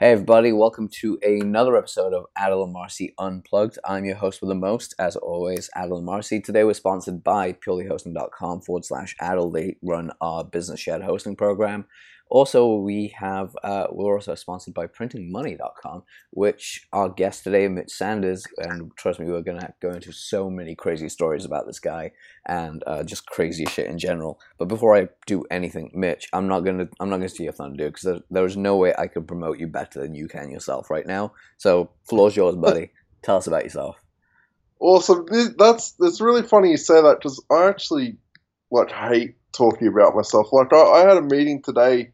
Hey everybody, welcome to another episode of Adil Amarsi Unplugged. I'm your host with the most, as always, Adil Amarsi. Today we're sponsored by purelyhosting.com forward slash Adil. They run our business shared hosting program. Also, we have uh, we're also sponsored by printingmoney.com, which our guest today, Mitch Sanders, and trust me, we're gonna go into so many crazy stories about this guy and uh, just crazy shit in general. But before I do anything, Mitch, I'm not gonna I'm not gonna steal your thunder, because there, there's no way I could promote you better than you can yourself right now. So, floor's yours, buddy. Tell us about yourself. Awesome. That's that's really funny you say that because I actually like hate talking about myself. Like I, I had a meeting today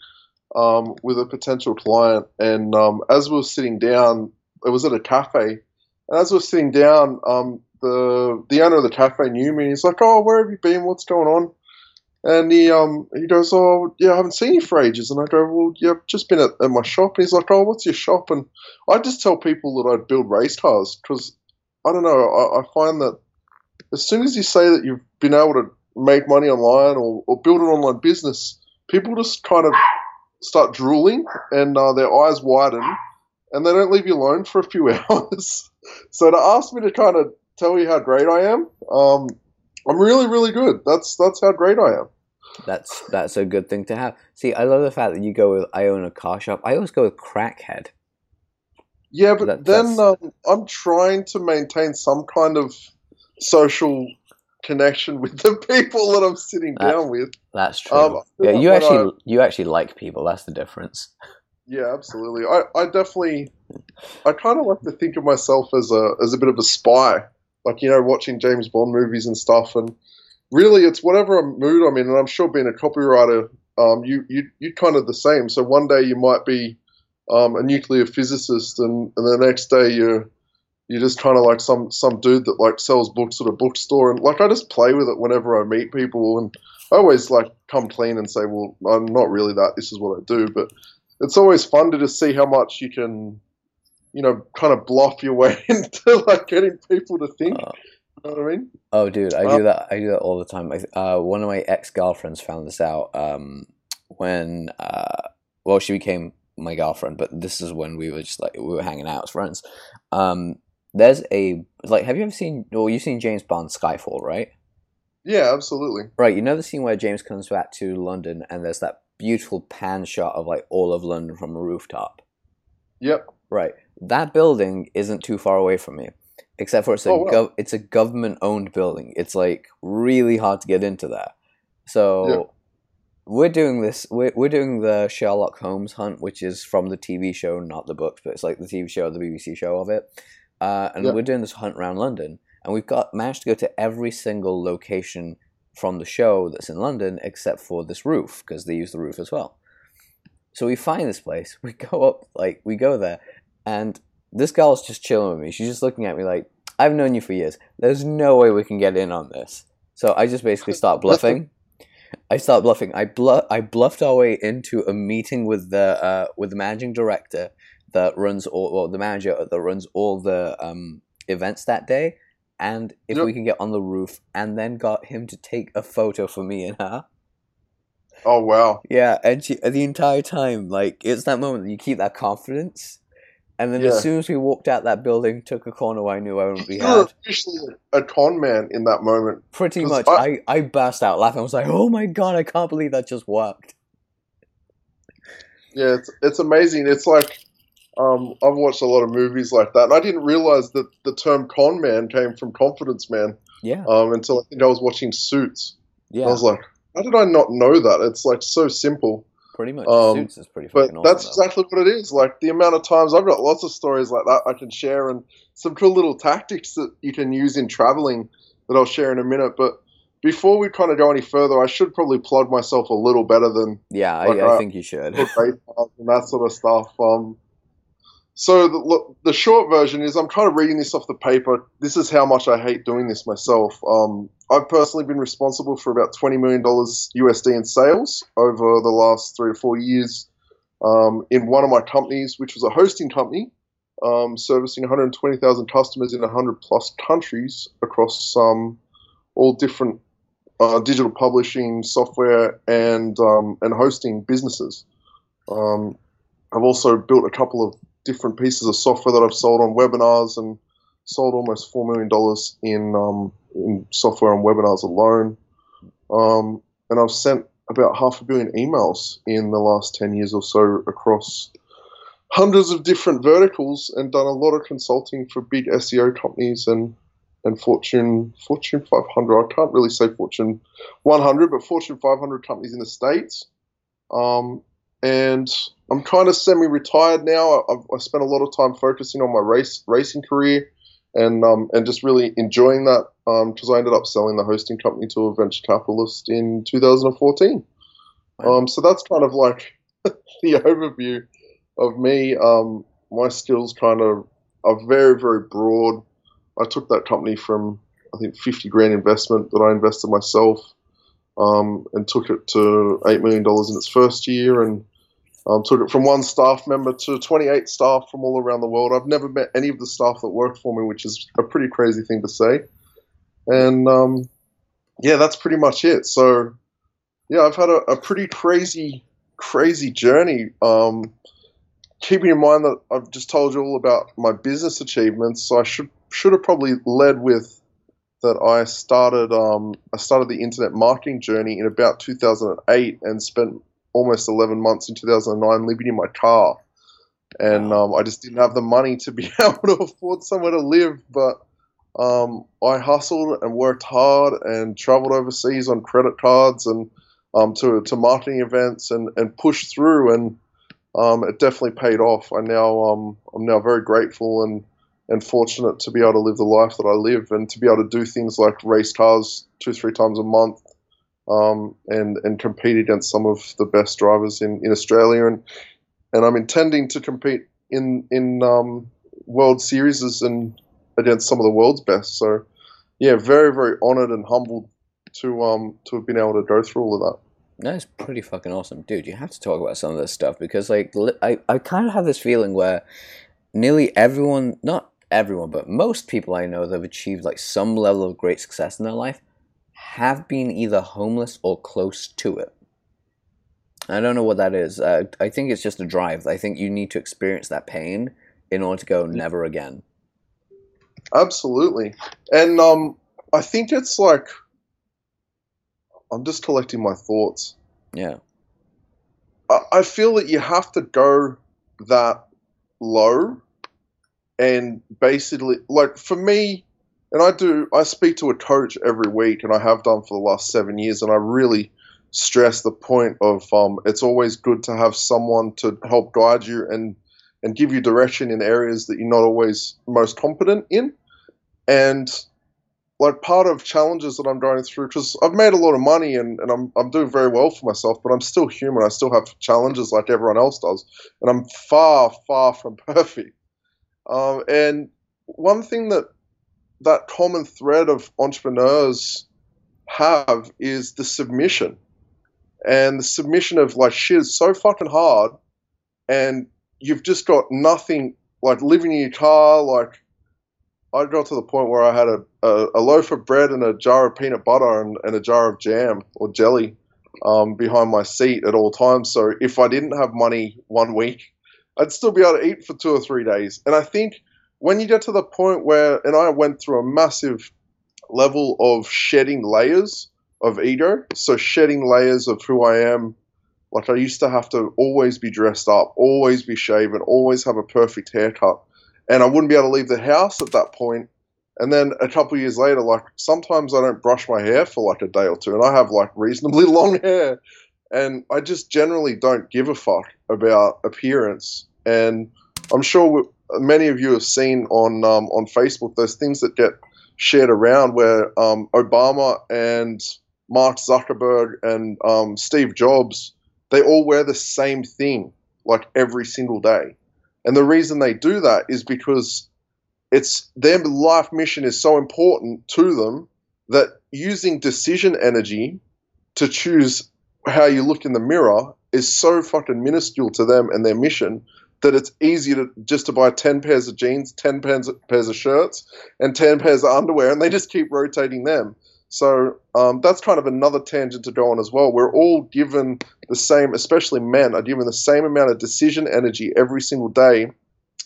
um, with a potential client, and um, as we were sitting down, it was at a cafe, and as we were sitting down, um, the the owner of the cafe knew me. He's like, "Oh, where have you been? What's going on?" And he um he goes, "Oh, yeah, I haven't seen you for ages." And I go, "Well, yeah, I've just been at, at my shop." And he's like, "Oh, what's your shop?" And I just tell people that I build race cars because I don't know. I, I find that as soon as you say that you've been able to make money online or, or build an online business, people just kind of start drooling and uh, their eyes widen and they don't leave you alone for a few hours. so to ask me to kind of tell you how great I am, um, I'm really, really good. That's that's how great I am. That's that's a good thing to have. See, I love the fact that you go with I own a car shop. I always go with crackhead. Yeah, but that, then um, I'm trying to maintain some kind of social connection with the people that I'm sitting that, down with. That's true. Um, yeah, you actually I, you actually like people. That's the difference. Yeah, absolutely. I, I definitely I kind of like to think of myself as a as a bit of a spy, like you know, watching James Bond movies and stuff. And really, it's whatever mood I'm in. And I'm sure being a copywriter, um, you you you kind of the same. So one day you might be um, a nuclear physicist, and, and the next day you're you're just kind of like some some dude that like sells books at a bookstore, and like I just play with it whenever I meet people, and I always like come clean and say, well, I'm not really that. This is what I do, but it's always fun to just see how much you can, you know, kind of bluff your way into like getting people to think. Uh, you know what I mean? Oh, dude, I uh, do that. I do that all the time. Uh, one of my ex girlfriends found this out um, when, uh, well, she became my girlfriend, but this is when we were just like we were hanging out as friends. Um, there's a like have you ever seen or you've seen James Bond Skyfall, right? Yeah, absolutely. Right, you know the scene where James comes back to London and there's that beautiful pan shot of like all of London from a rooftop. Yep. Right. That building isn't too far away from me. Except for it's a oh, gov- it's a government owned building. It's like really hard to get into there. So yep. we're doing this we're, we're doing the Sherlock Holmes hunt, which is from the TV show, not the books, but it's like the TV show, the BBC show of it. Uh, and we're doing this hunt around London, and we've got managed to go to every single location from the show that's in London except for this roof because they use the roof as well. So we find this place. We go up, like we go there, and this girl's just chilling with me. She's just looking at me like, "I've known you for years. There's no way we can get in on this." So I just basically start bluffing. I start bluffing. I bluff. I bluffed our way into a meeting with the uh, with the managing director that runs all well, the manager that runs all the um, events that day, and if yep. we can get on the roof, and then got him to take a photo for me and her. Oh wow! Yeah, and she, the entire time, like it's that moment that you keep that confidence, and then yeah. as soon as we walked out that building, took a corner where I knew I wouldn't be had. Officially a con man in that moment. Pretty much, I, I I burst out laughing. I was like, "Oh my god, I can't believe that just worked." Yeah, it's it's amazing. It's like um, I've watched a lot of movies like that, and I didn't realize that the term "con man" came from confidence man. Yeah. Um, until I think I was watching Suits. Yeah. I was like, how did I not know that? It's like so simple. Pretty much. Um, Suits is pretty. But awesome, that's though. exactly what it is. Like the amount of times I've got lots of stories like that I can share, and some cool little tactics that you can use in traveling that I'll share in a minute. But before we kind of go any further, I should probably plug myself a little better than yeah, like I, I, think you should and that sort of stuff. Um, so the, the short version is I'm kind of reading this off the paper. This is how much I hate doing this myself. Um, I've personally been responsible for about $20 million USD in sales over the last three or four years um, in one of my companies, which was a hosting company um, servicing 120,000 customers in 100 plus countries across um, all different uh, digital publishing, software, and um, and hosting businesses. Um, I've also built a couple of different pieces of software that I've sold on webinars and sold almost four million dollars in um, in software on webinars alone. Um, and I've sent about half a billion emails in the last ten years or so across hundreds of different verticals and done a lot of consulting for big SEO companies and and Fortune Fortune 500. I can't really say Fortune 100, but Fortune 500 companies in the states. Um, and I'm kind of semi-retired now. I've, I spent a lot of time focusing on my race racing career, and um, and just really enjoying that because um, I ended up selling the hosting company to a venture capitalist in 2014. Um, so that's kind of like the overview of me. Um, my skills kind of are very very broad. I took that company from I think 50 grand investment that I invested myself, um, and took it to eight million dollars in its first year, and um, took it from one staff member to 28 staff from all around the world. I've never met any of the staff that worked for me, which is a pretty crazy thing to say. And um, yeah, that's pretty much it. So yeah, I've had a, a pretty crazy, crazy journey. Um, keeping in mind that I've just told you all about my business achievements, so I should should have probably led with that I started um, I started the internet marketing journey in about 2008 and spent almost 11 months in 2009 living in my car. And um, I just didn't have the money to be able to afford somewhere to live. But um, I hustled and worked hard and traveled overseas on credit cards and um, to, to marketing events and, and pushed through. And um, it definitely paid off. I now um, I'm now very grateful and and fortunate to be able to live the life that I live and to be able to do things like race cars two three times a month um, and and compete against some of the best drivers in, in Australia, and and I'm intending to compete in in um, World Series and against some of the world's best. So, yeah, very very honoured and humbled to um to have been able to go through all of that. That's pretty fucking awesome, dude. You have to talk about some of this stuff because, like, I I kind of have this feeling where nearly everyone, not everyone, but most people I know that have achieved like some level of great success in their life have been either homeless or close to it. I don't know what that is. Uh, I think it's just a drive. I think you need to experience that pain in order to go never again. Absolutely. And um, I think it's like I'm just collecting my thoughts. Yeah. I, I feel that you have to go that low and basically like for me and I do. I speak to a coach every week, and I have done for the last seven years, and I really stress the point of um, it's always good to have someone to help guide you and and give you direction in areas that you're not always most competent in, and like part of challenges that I'm going through because I've made a lot of money and, and I'm I'm doing very well for myself, but I'm still human. I still have challenges like everyone else does, and I'm far far from perfect. Um, and one thing that that common thread of entrepreneurs have is the submission. And the submission of like shit is so fucking hard and you've just got nothing like living in your car, like I got to the point where I had a, a, a loaf of bread and a jar of peanut butter and, and a jar of jam or jelly um, behind my seat at all times. So if I didn't have money one week, I'd still be able to eat for two or three days. And I think when you get to the point where, and I went through a massive level of shedding layers of ego, so shedding layers of who I am. Like I used to have to always be dressed up, always be shaven, always have a perfect haircut, and I wouldn't be able to leave the house at that point. And then a couple years later, like sometimes I don't brush my hair for like a day or two, and I have like reasonably long hair, and I just generally don't give a fuck about appearance. And I'm sure many of you have seen on um, on Facebook those things that get shared around where um, Obama and Mark Zuckerberg and um, Steve Jobs they all wear the same thing like every single day, and the reason they do that is because it's their life mission is so important to them that using decision energy to choose how you look in the mirror is so fucking minuscule to them and their mission that it's easier to just to buy 10 pairs of jeans, 10 pairs, pairs of shirts, and 10 pairs of underwear, and they just keep rotating them. So um, that's kind of another tangent to go on as well. We're all given the same, especially men, are given the same amount of decision energy every single day.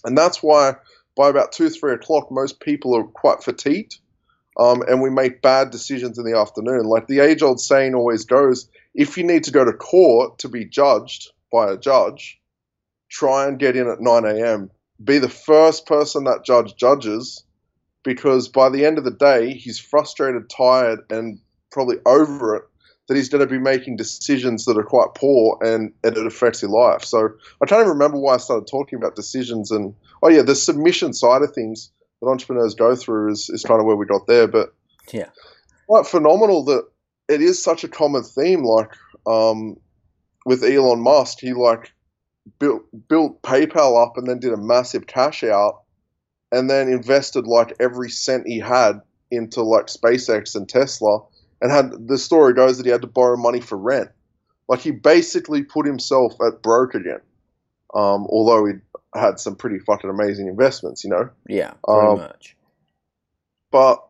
And that's why by about two, three o'clock, most people are quite fatigued. Um, and we make bad decisions in the afternoon. Like the age old saying always goes if you need to go to court to be judged by a judge, try and get in at 9 a.m. Be the first person that judge judges because by the end of the day, he's frustrated, tired, and probably over it that he's going to be making decisions that are quite poor and, and it affects his life. So I can't even remember why I started talking about decisions and oh yeah, the submission side of things that entrepreneurs go through is, is kind of where we got there. But yeah, quite phenomenal that it is such a common theme. Like um, with Elon Musk, he like built built PayPal up and then did a massive cash out and then invested like every cent he had into like SpaceX and Tesla, and had the story goes that he had to borrow money for rent. Like he basically put himself at broke again. Um, although he had some pretty fucking amazing investments, you know. Yeah, pretty um, much. But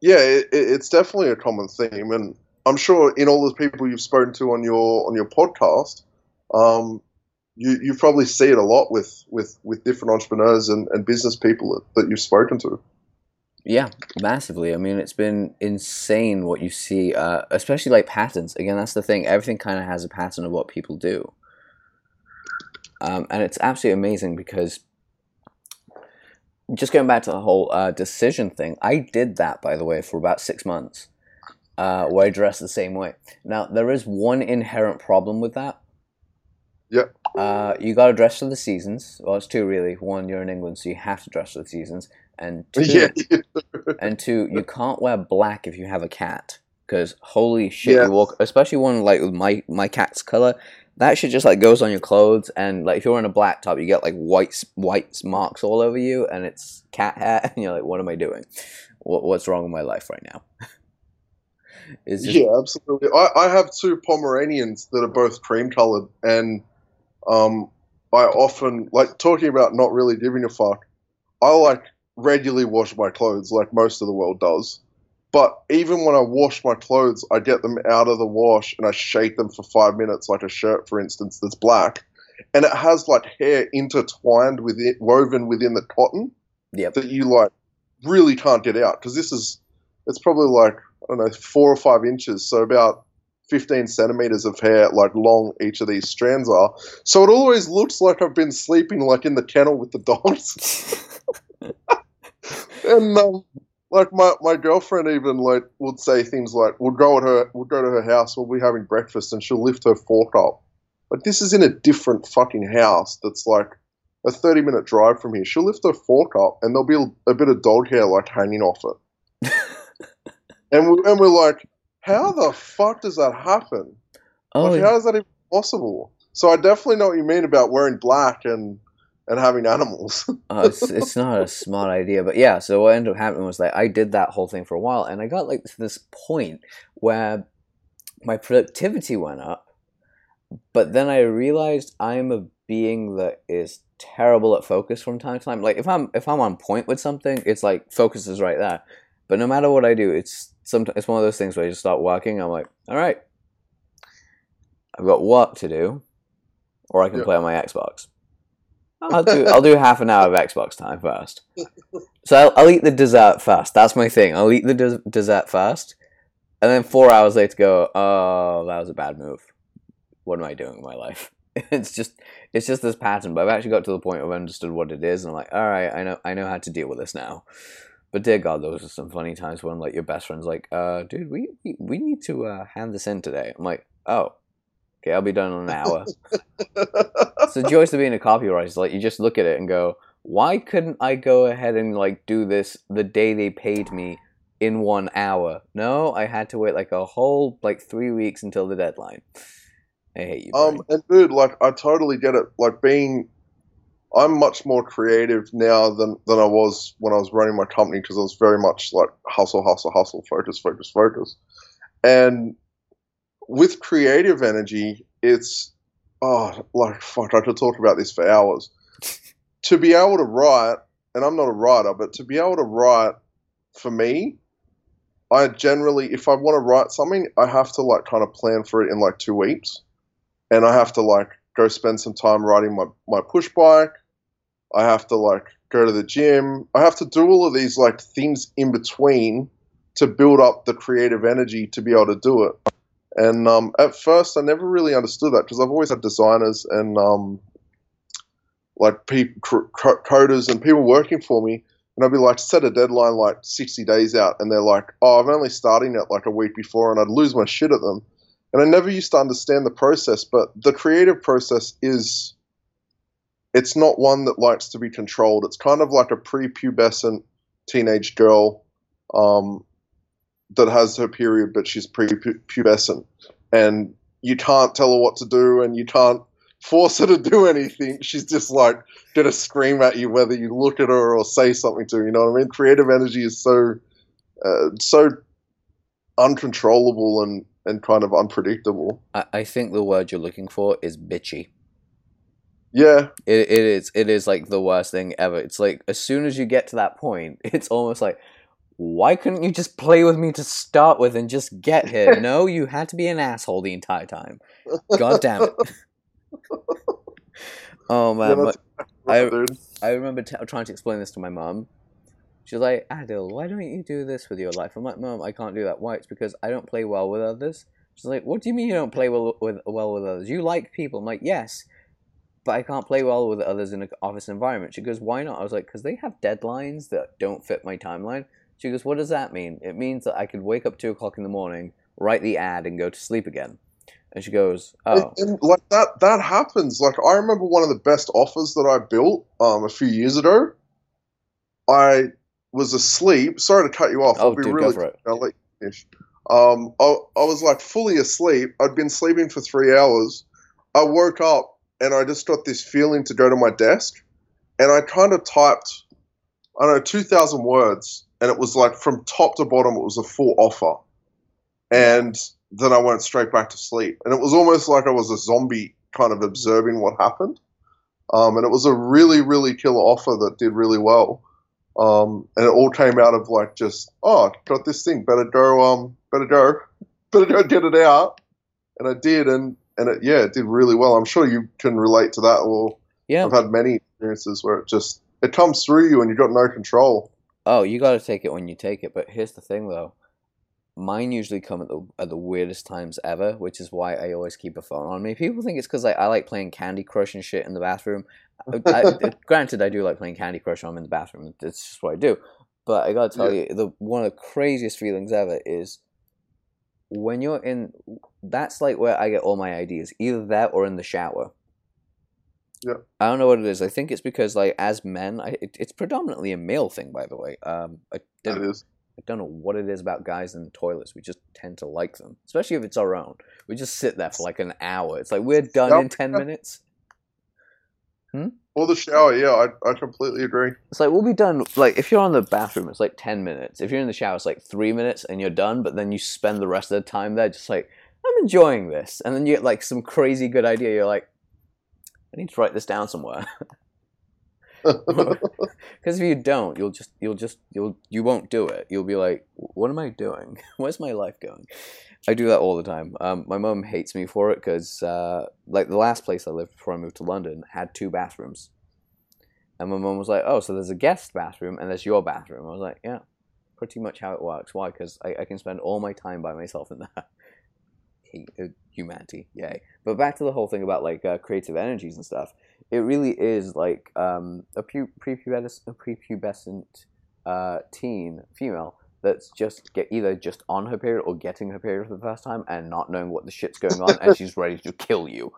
yeah, it, it's definitely a common theme, and I'm sure in all the people you've spoken to on your on your podcast, um, you you probably see it a lot with with with different entrepreneurs and, and business people that, that you've spoken to. Yeah, massively. I mean, it's been insane what you see, uh, especially like patterns. Again, that's the thing. Everything kind of has a pattern of what people do, um, and it's absolutely amazing because just going back to the whole uh, decision thing, I did that by the way for about six months, uh, where I dressed the same way. Now there is one inherent problem with that, Yep. Uh, you got to dress for the seasons. Well, it's two really. One, you're in England, so you have to dress for the seasons. And two, yeah. and two, you can't wear black if you have a cat. Because holy shit, yes. you walk, especially one like with my my cat's color. That shit just like goes on your clothes, and like if you're in a black top, you get like white white marks all over you, and it's cat hair, and you're like, what am I doing? What, what's wrong with my life right now? just... Yeah, absolutely. I, I have two Pomeranians that are both cream colored, and um, I often like talking about not really giving a fuck. I like regularly wash my clothes, like most of the world does. But even when I wash my clothes, I get them out of the wash and I shake them for five minutes, like a shirt, for instance, that's black, and it has like hair intertwined with it, woven within the cotton. Yep. That you like really can't get out because this is it's probably like I don't know four or five inches, so about 15 centimeters of hair, like long each of these strands are. So it always looks like I've been sleeping like in the kennel with the dogs. and um, like my, my girlfriend even like would say things like we'll go at her we'll go to her house, we'll be having breakfast and she'll lift her fork up. But this is in a different fucking house that's like a 30 minute drive from here. She'll lift her fork up and there'll be a, a bit of dog hair like hanging off it. and, we, and we're like, how the fuck does that happen? Oh, like, how is that even possible? So I definitely know what you mean about wearing black and and having animals. uh, it's, it's not a smart idea, but yeah. So what ended up happening was like I did that whole thing for a while, and I got like to this point where my productivity went up, but then I realized I'm a being that is terrible at focus from time to time. Like if I'm if I'm on point with something, it's like focus is right there. But no matter what I do, it's sometimes it's one of those things where you just start working. I'm like, all right, I've got work to do, or I can yeah. play on my Xbox. Oh. I'll do I'll do half an hour of Xbox time first. So I'll, I'll eat the dessert first. That's my thing. I'll eat the des- dessert first, and then four hours later go, oh, that was a bad move. What am I doing in my life? It's just it's just this pattern. But I've actually got to the point where I've understood what it is, and I'm like, all right, I know I know how to deal with this now. But dear God, those are some funny times when like your best friend's like, uh, dude, we we, we need to uh, hand this in today. I'm like, oh, okay, I'll be done in an hour. so the joys of being a copywriter is like you just look at it and go, why couldn't I go ahead and like do this the day they paid me in one hour? No, I had to wait like a whole like three weeks until the deadline. I hate you. Um, and dude, like I totally get it. Like being I'm much more creative now than, than I was when I was running my company because I was very much like hustle, hustle, hustle, focus, focus, focus. And with creative energy, it's oh, like fuck, I could talk about this for hours. to be able to write, and I'm not a writer, but to be able to write for me, I generally, if I want to write something, I have to like kind of plan for it in like two weeks, and I have to like go spend some time riding my my push bike. I have to like go to the gym. I have to do all of these like things in between to build up the creative energy to be able to do it. And um, at first, I never really understood that because I've always had designers and um, like people, coders and people working for me, and I'd be like, set a deadline like 60 days out, and they're like, oh, I'm only starting it like a week before, and I'd lose my shit at them. And I never used to understand the process, but the creative process is, it's not one that likes to be controlled. It's kind of like a prepubescent teenage girl um, that has her period, but she's prepubescent, and you can't tell her what to do, and you can't force her to do anything. She's just like gonna scream at you whether you look at her or say something to her. You know what I mean? Creative energy is so uh, so uncontrollable and and kind of unpredictable. I, I think the word you're looking for is bitchy. Yeah, it, it is. It is like the worst thing ever. It's like as soon as you get to that point, it's almost like why couldn't you just play with me to start with and just get here? no, you had to be an asshole the entire time. God damn it. oh man, yeah, I, I remember t- trying to explain this to my mom. She's like, Adil, why don't you do this with your life? I'm like, Mom, I can't do that. Why? It's because I don't play well with others. She's like, What do you mean you don't play well with well with others? You like people. I'm like, Yes, but I can't play well with others in an office environment. She goes, Why not? I was like, Because they have deadlines that don't fit my timeline. She goes, What does that mean? It means that I could wake up two o'clock in the morning, write the ad, and go to sleep again. And she goes, "Oh, and, like that that happens. Like I remember one of the best offers that I built um, a few years ago. I was asleep. Sorry to cut you off. Oh, I'll be dude, really. I'll let you finish. Um, I, I was like fully asleep. I'd been sleeping for three hours. I woke up and I just got this feeling to go to my desk, and I kind of typed, I don't know, two thousand words, and it was like from top to bottom, it was a full offer, and then I went straight back to sleep. And it was almost like I was a zombie kind of observing what happened. Um, and it was a really, really killer offer that did really well. Um, and it all came out of like just, oh, got this thing, better go, um, better go, better go get it out. And I did, and and it, yeah, it did really well. I'm sure you can relate to that. Or yeah, I've had many experiences where it just it comes through you and you've got no control. Oh, you got to take it when you take it. But here's the thing, though mine usually come at the at the weirdest times ever, which is why I always keep a phone on me. People think it's because I like playing Candy Crush and shit in the bathroom. I, I, granted, I do like playing Candy Crush when I'm in the bathroom. It's just what I do. But I gotta tell yeah. you, the one of the craziest feelings ever is when you're in. That's like where I get all my ideas, either that or in the shower. Yeah. I don't know what it is. I think it's because like as men, I, it, it's predominantly a male thing, by the way. Um, I didn't, it is. I don't know what it is about guys in toilets. We just tend to like them, especially if it's our own. We just sit there for like an hour. It's like we're done in ten minutes. Hmm? Or the shower, yeah, I, I completely agree. It's like we'll be done. Like if you're on the bathroom, it's like ten minutes. If you're in the shower, it's like three minutes, and you're done. But then you spend the rest of the time there, just like I'm enjoying this, and then you get like some crazy good idea. You're like, I need to write this down somewhere. Because if you don't, you'll just you'll just you'll you won't do it. You'll be like, "What am I doing? Where's my life going?" I do that all the time. Um, my mom hates me for it because, uh, like, the last place I lived before I moved to London had two bathrooms, and my mom was like, "Oh, so there's a guest bathroom and there's your bathroom." I was like, "Yeah, pretty much how it works. Why? Because I, I can spend all my time by myself in that." Uh, humanity, yay! But back to the whole thing about like uh, creative energies and stuff it really is like um, a pu- prepubescent, a prepubescent uh, teen female that's just get either just on her period or getting her period for the first time and not knowing what the shit's going on and she's ready to kill you.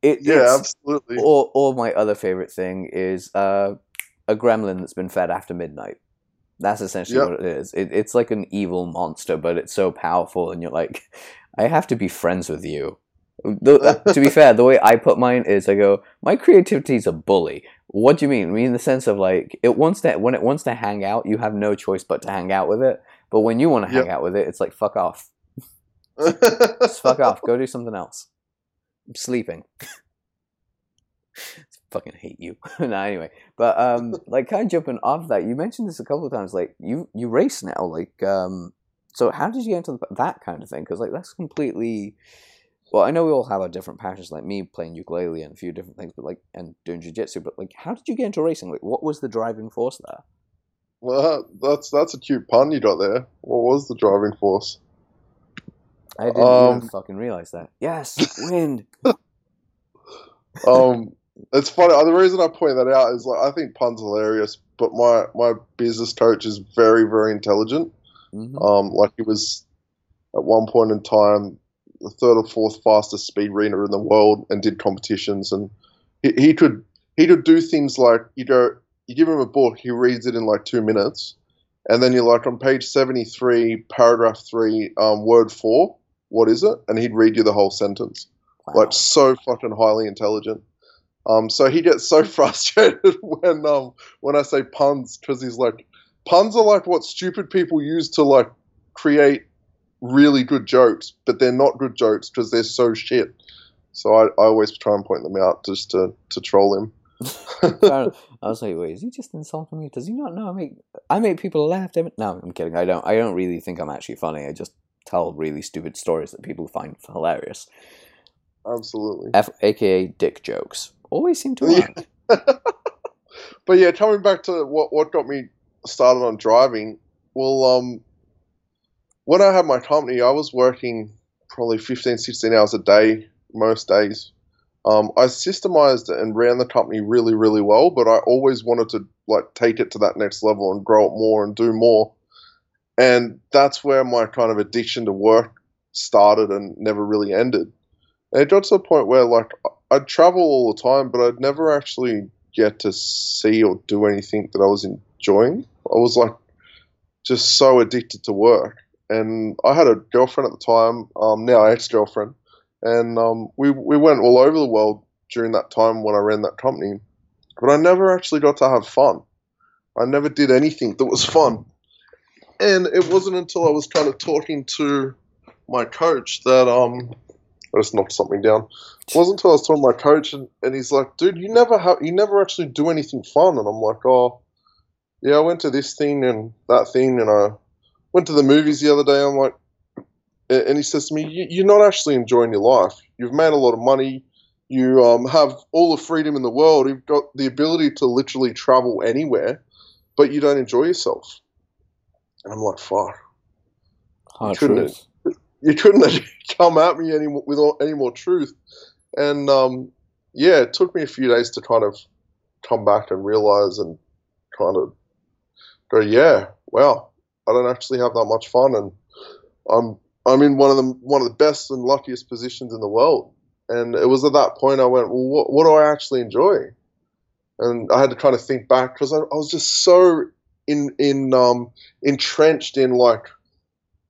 It, yeah, absolutely. Or, or my other favorite thing is uh, a gremlin that's been fed after midnight. That's essentially yep. what it is. It, it's like an evil monster, but it's so powerful, and you're like, I have to be friends with you. The, uh, to be fair, the way I put mine is I go, my creativity is a bully. What do you mean? I mean in the sense of like it wants to when it wants to hang out, you have no choice but to hang out with it. But when you want to hang yep. out with it, it's like fuck off. Just fuck off. Go do something else. I'm sleeping. fucking hate you. no, anyway, but um, like kind of jumping off that, you mentioned this a couple of times. Like you, you race now. Like um, So how did you get into that kind of thing? Because like that's completely. Well, I know we all have our different passions, like me playing ukulele and a few different things, but like and doing jujitsu. But like, how did you get into racing? Like, what was the driving force there? Well, that's that's a cute pun you got there. What was the driving force? I didn't um, even fucking realize that. Yes, wind. um, it's funny. The reason I point that out is like I think pun's hilarious, but my my business coach is very very intelligent. Mm-hmm. Um, like he was at one point in time the third or fourth fastest speed reader in the world and did competitions. And he, he could he could do things like you go you give him a book he reads it in like two minutes. And then you're like on page 73 paragraph 3 um, word 4 what is it? And he'd read you the whole sentence. Wow. like so fucking highly intelligent. Um, so he gets so frustrated when um, when I say puns because he's like, puns are like what stupid people use to like create really good jokes, but they're not good jokes because they're so shit. So I, I always try and point them out just to, to troll him. I was like, wait, is he just insulting me? Does he not know I make I make people laugh? Damn it. No, I'm kidding. I don't. I don't really think I'm actually funny. I just tell really stupid stories that people find hilarious. Absolutely. F- AKA dick jokes always seem to work. but yeah, coming back to what what got me started on driving, well, um, when I had my company, I was working probably 15, 16 hours a day most days. Um, I systemized it and ran the company really, really well, but I always wanted to like take it to that next level and grow it more and do more. And that's where my kind of addiction to work started and never really ended. And it got to the point where like I'd travel all the time, but I'd never actually get to see or do anything that I was enjoying. I was like just so addicted to work. And I had a girlfriend at the time, um, now ex girlfriend, and um, we we went all over the world during that time when I ran that company. But I never actually got to have fun. I never did anything that was fun. And it wasn't until I was kind of talking to my coach that um, I just knocked something down. It wasn't until I was talking to my coach, and, and he's like, "Dude, you never have, you never actually do anything fun." And I'm like, "Oh, yeah, I went to this thing and that thing, and I went to the movies the other day." I'm like, and he says to me, "You're not actually enjoying your life. You've made a lot of money. You um, have all the freedom in the world. You've got the ability to literally travel anywhere, but you don't enjoy yourself." And I'm like, "Fuck." Hard truth you couldn't come at me any with any more truth. And um, yeah, it took me a few days to kind of come back and realize and kind of go, yeah, well, I don't actually have that much fun, and I'm I'm in one of the one of the best and luckiest positions in the world. And it was at that point I went, well, what, what do I actually enjoy? And I had to kind of think back because I, I was just so in in um, entrenched in like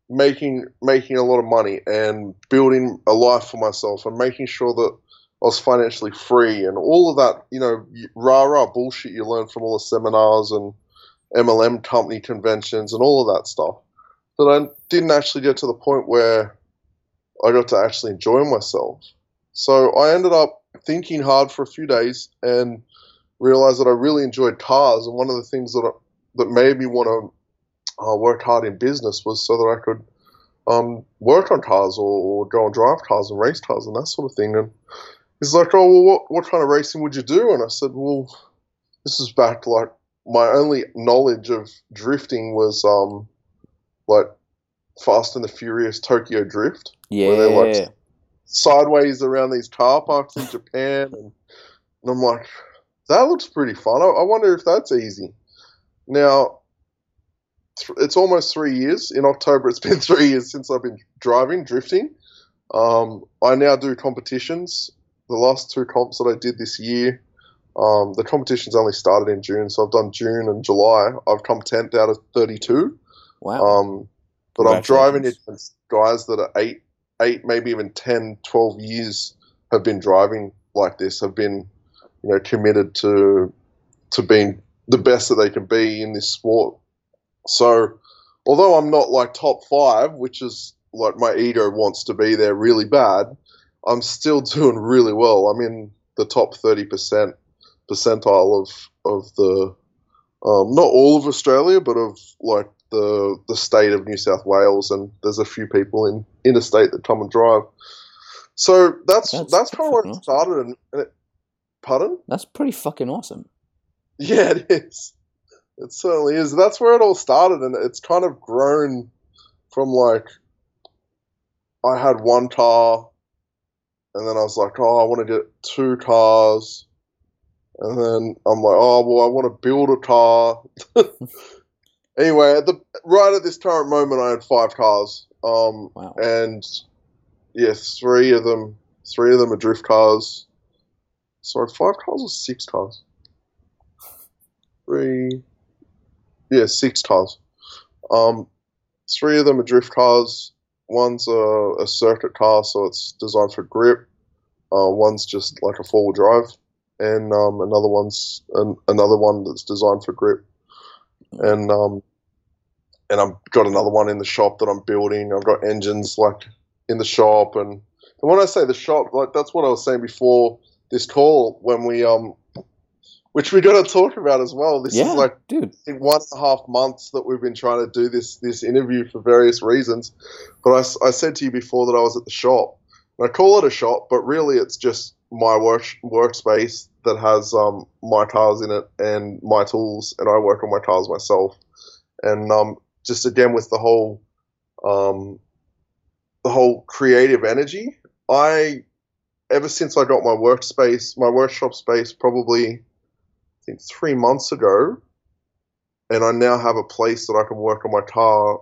making making a lot of money and building a life for myself and making sure that I was financially free and all of that, you know, rah rah bullshit you learn from all the seminars and MLM company conventions and all of that stuff. That I didn't actually get to the point where I got to actually enjoy myself. So I ended up thinking hard for a few days and realized that I really enjoyed cars. And one of the things that that made me want to uh, worked hard in business was so that I could um, work on cars or, or, go and drive cars and race cars and that sort of thing. And he's like, "Oh, well, what what kind of racing would you do?" And I said, "Well, this is back like my only knowledge of drifting was um, like Fast and the Furious Tokyo Drift, yeah, where they're like sideways around these car parks in Japan, and, and I'm like, that looks pretty fun. I, I wonder if that's easy. Now, it's almost three years. In October, it's been three years since I've been driving, drifting. Um, I now do competitions. The last two comps that I did this year, um, the competitions only started in June, so I've done June and July. I've come 10th out of 32. Wow. Um, but I'm driving against guys that are eight, eight, maybe even 10, 12 years have been driving like this, have been, you know, committed to to being the best that they can be in this sport. So, although I'm not like top five, which is like my ego wants to be there really bad, I'm still doing really well. I'm in the top 30% percentile of, of the, um, not all of Australia, but of like the the state of New South Wales, and there's a few people in interstate that come and drive. So that's that's, that's kind of where it started. And, and it, pardon? That's pretty fucking awesome. Yeah, it is. It certainly is. That's where it all started, and it's kind of grown from like I had one car, and then I was like, oh, I want to get two cars, and then I'm like, oh, well, I want to build a car. anyway, at the right at this current moment, I had five cars, um, wow. and yeah, three of them, three of them are drift cars. Sorry, five cars or six cars? Three, yeah, six cars. Um, three of them are drift cars. One's a, a circuit car, so it's designed for grip. Uh, one's just like a four wheel drive, and um, another one's an, another one that's designed for grip. And um, and I've got another one in the shop that I'm building. I've got engines like in the shop, and, and when I say the shop, like that's what I was saying before this call when we um which we got to talk about as well. This yeah, is like dude. one and a half months that we've been trying to do this this interview for various reasons. But I, I said to you before that I was at the shop. And I call it a shop, but really it's just my work workspace that has um, my cars in it and my tools, and I work on my cars myself. And um, just again with the whole um, the whole creative energy, I ever since I got my workspace, my workshop space, probably I think three months ago, and I now have a place that I can work on my car.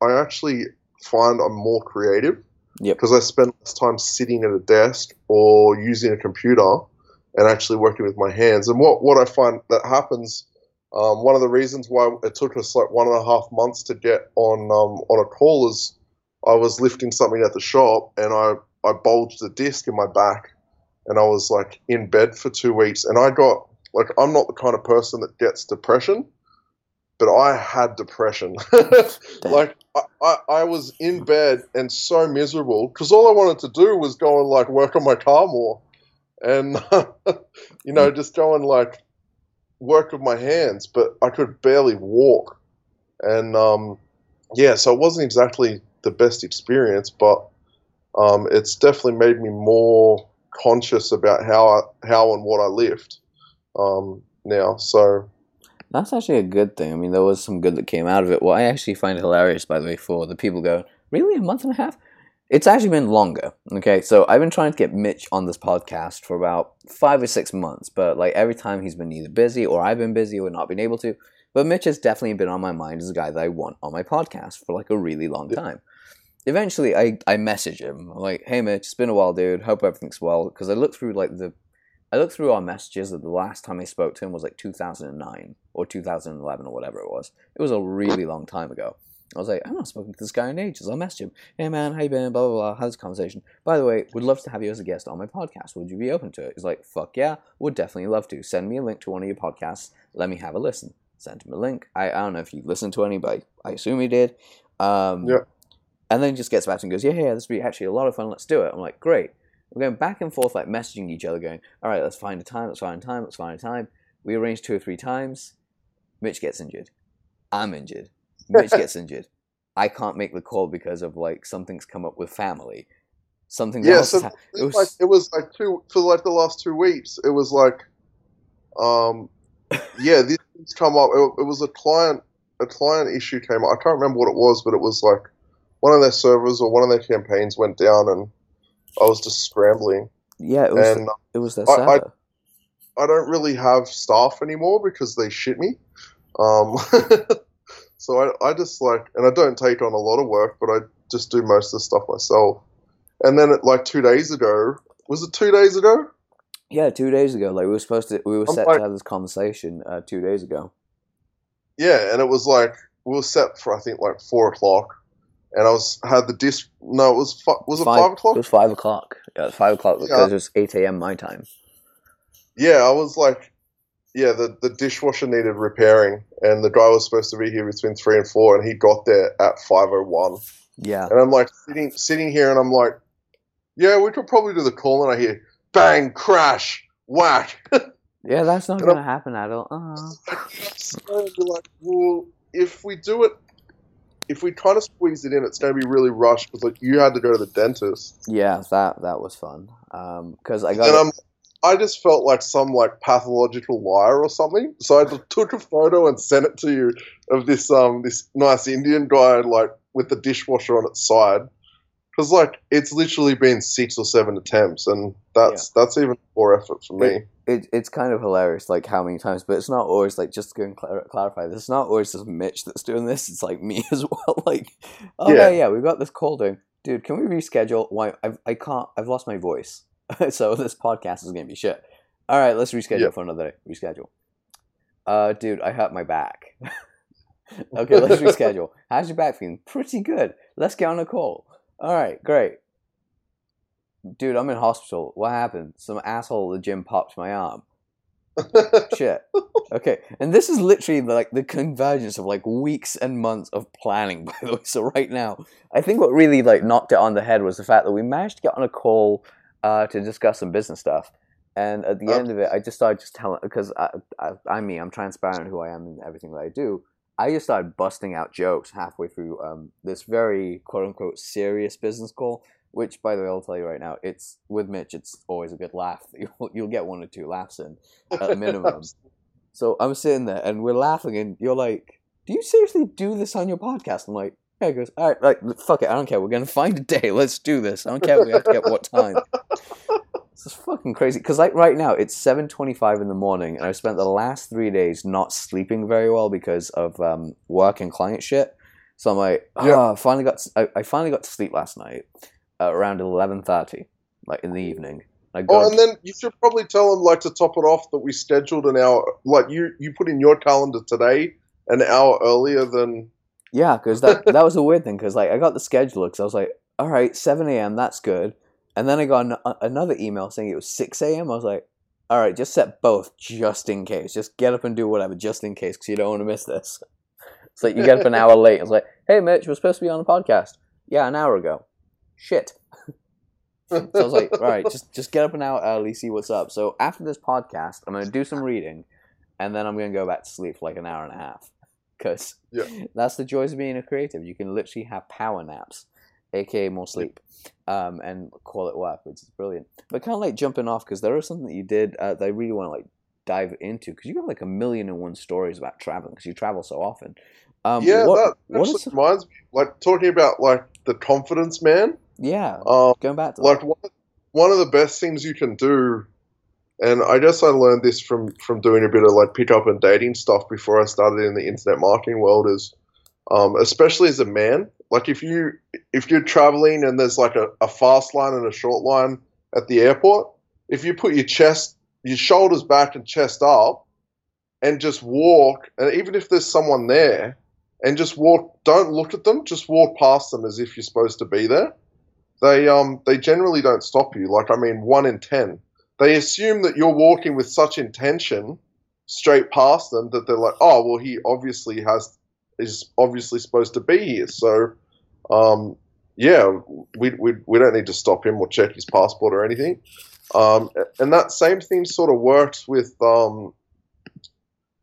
I actually find I'm more creative because I spend less time sitting at a desk or using a computer and actually working with my hands. And what, what I find that happens, um, one of the reasons why it took us like one and a half months to get on um, on a call is I was lifting something at the shop and I, I bulged the disc in my back and I was like in bed for two weeks. And I got like I'm not the kind of person that gets depression, but I had depression. like I, I, I, was in bed and so miserable because all I wanted to do was go and like work on my car more, and you know just go and like work with my hands, but I could barely walk, and um, yeah, so it wasn't exactly the best experience, but um, it's definitely made me more conscious about how I, how and what I lift um, now. So that's actually a good thing. I mean, there was some good that came out of it. What I actually find it hilarious, by the way, for the people go, really, a month and a half? It's actually been longer. Okay, so I've been trying to get Mitch on this podcast for about five or six months, but like every time he's been either busy or I've been busy or not been able to. But Mitch has definitely been on my mind as a guy that I want on my podcast for like a really long time. Eventually, I, I message him like, "Hey Mitch, it's been a while, dude. Hope everything's well." Because I look through like the I looked through our messages that the last time I spoke to him was like 2009 or 2011 or whatever it was. It was a really long time ago. I was like, I've not spoken to this guy in ages. I messaged him. Hey man, how you been? Blah blah blah. How's the conversation? By the way, would love to have you as a guest on my podcast. Would you be open to it? He's like, fuck yeah, would definitely love to. Send me a link to one of your podcasts. Let me have a listen. Send him a link. I, I don't know if you listened to any, but I, I assume he did. Um, yeah. And then he just gets back and goes, yeah, yeah, this would be actually a lot of fun. Let's do it. I'm like, great. We're going back and forth, like messaging each other, going, all right, let's find a time, let's find a time, let's find a time. We arrange two or three times. Mitch gets injured. I'm injured. Mitch gets injured. I can't make the call because of like something's come up with family. Something yeah, else. So it, was, like, it was like two for like the last two weeks. It was like, um, yeah, these things come up. It, it was a client, a client issue came up. I can't remember what it was, but it was like one of their servers or one of their campaigns went down and I was just scrambling. Yeah, it was. And the, it was their I, I, I, don't really have staff anymore because they shit me. Um, so I, I just like, and I don't take on a lot of work, but I just do most of the stuff myself. And then, it, like two days ago, was it two days ago? Yeah, two days ago. Like we were supposed to, we were I'm set like, to have this conversation uh, two days ago. Yeah, and it was like we were set for I think like four o'clock, and I was had the disc. No, it was was it five, five o'clock? It was five o'clock. Yeah, it was five o'clock because it was eight a.m. my time. Yeah, I was like, yeah, the the dishwasher needed repairing, and the guy was supposed to be here between three and four, and he got there at five o one. Yeah, and I'm like sitting sitting here, and I'm like, yeah, we could probably do the call, and I hear bang, crash, whack. yeah, that's not going to happen at all. Uh-huh. like, well, if we do it if we try to squeeze it in, it's going to be really rushed because like you had to go to the dentist. Yeah, that that was fun. Because um, I got. And I just felt like some like pathological liar or something. So I took a photo and sent it to you of this um this nice Indian guy like with the dishwasher on its side. Because like it's literally been six or seven attempts, and that's yeah. that's even more effort for me. It, it, it's kind of hilarious, like how many times, but it's not always like just to clar- clarify. This is not always just Mitch that's doing this. It's like me as well. Like, oh yeah, yeah, yeah we've got this call doing, dude. Can we reschedule? Why I've, I can't. I've lost my voice, so this podcast is gonna be shit. All right, let's reschedule yeah. for another day. Reschedule. Uh, dude, I hurt my back. okay, let's reschedule. How's your back feeling? Pretty good. Let's get on a call. All right, great dude, I'm in hospital. What happened? Some asshole at the gym popped my arm. Shit. Okay, and this is literally like the convergence of like weeks and months of planning. By the way, so right now, I think what really like knocked it on the head was the fact that we managed to get on a call uh, to discuss some business stuff. And at the end of it, I just started just telling because I, I, I'm me. I'm transparent who I am and everything that I do. I just started busting out jokes halfway through um, this very quote unquote serious business call which, by the way, I'll tell you right now, it's with Mitch. It's always a good laugh. You'll, you'll get one or two laughs in at minimum. so I'm sitting there and we're laughing, and you're like, "Do you seriously do this on your podcast?" I'm like, "Yeah." He goes, "All right, like, fuck it. I don't care. We're gonna find a day. Let's do this. I don't care. We have to get what time." This is fucking crazy. Because like right now, it's 7:25 in the morning, and I've spent the last three days not sleeping very well because of um, work and client shit. So I'm like, oh, yeah. finally got. To, I, I finally got to sleep last night around eleven thirty, like in the evening. oh, and then you should probably tell them, like, to top it off, that we scheduled an hour. Like, you you put in your calendar today an hour earlier than. Yeah, because that that was a weird thing. Because like I got the schedule because I was like, all right, seven a.m. That's good. And then I got an, another email saying it was six a.m. I was like, all right, just set both just in case. Just get up and do whatever just in case because you don't want to miss this. So like you get up an hour late. I was like, hey, Mitch, we're supposed to be on a podcast. Yeah, an hour ago shit. so I was like, all right, just just get up an hour early, see what's up. So after this podcast, I'm gonna do some reading, and then I'm gonna go back to sleep for like an hour and a half. Because yeah. that's the joys of being a creative. You can literally have power naps, aka more sleep, um, and call it work, which is brilliant. But kind of like jumping off because there is something that you did uh, that I really want to like dive into because you have like a million and one stories about traveling because you travel so often. Um, yeah, what, that actually what is... reminds me, like talking about like the confidence man. Yeah. Um, going back to like that. One, one of the best things you can do, and I guess I learned this from from doing a bit of like pickup and dating stuff before I started in the internet marketing world is, um, especially as a man, like if you if you're traveling and there's like a, a fast line and a short line at the airport, if you put your chest, your shoulders back and chest up, and just walk, and even if there's someone there, and just walk, don't look at them, just walk past them as if you're supposed to be there they um they generally don't stop you. Like I mean, one in ten. They assume that you're walking with such intention straight past them that they're like, oh well, he obviously has is obviously supposed to be here. So, um, yeah, we, we we don't need to stop him or check his passport or anything. Um, and that same thing sort of works with um,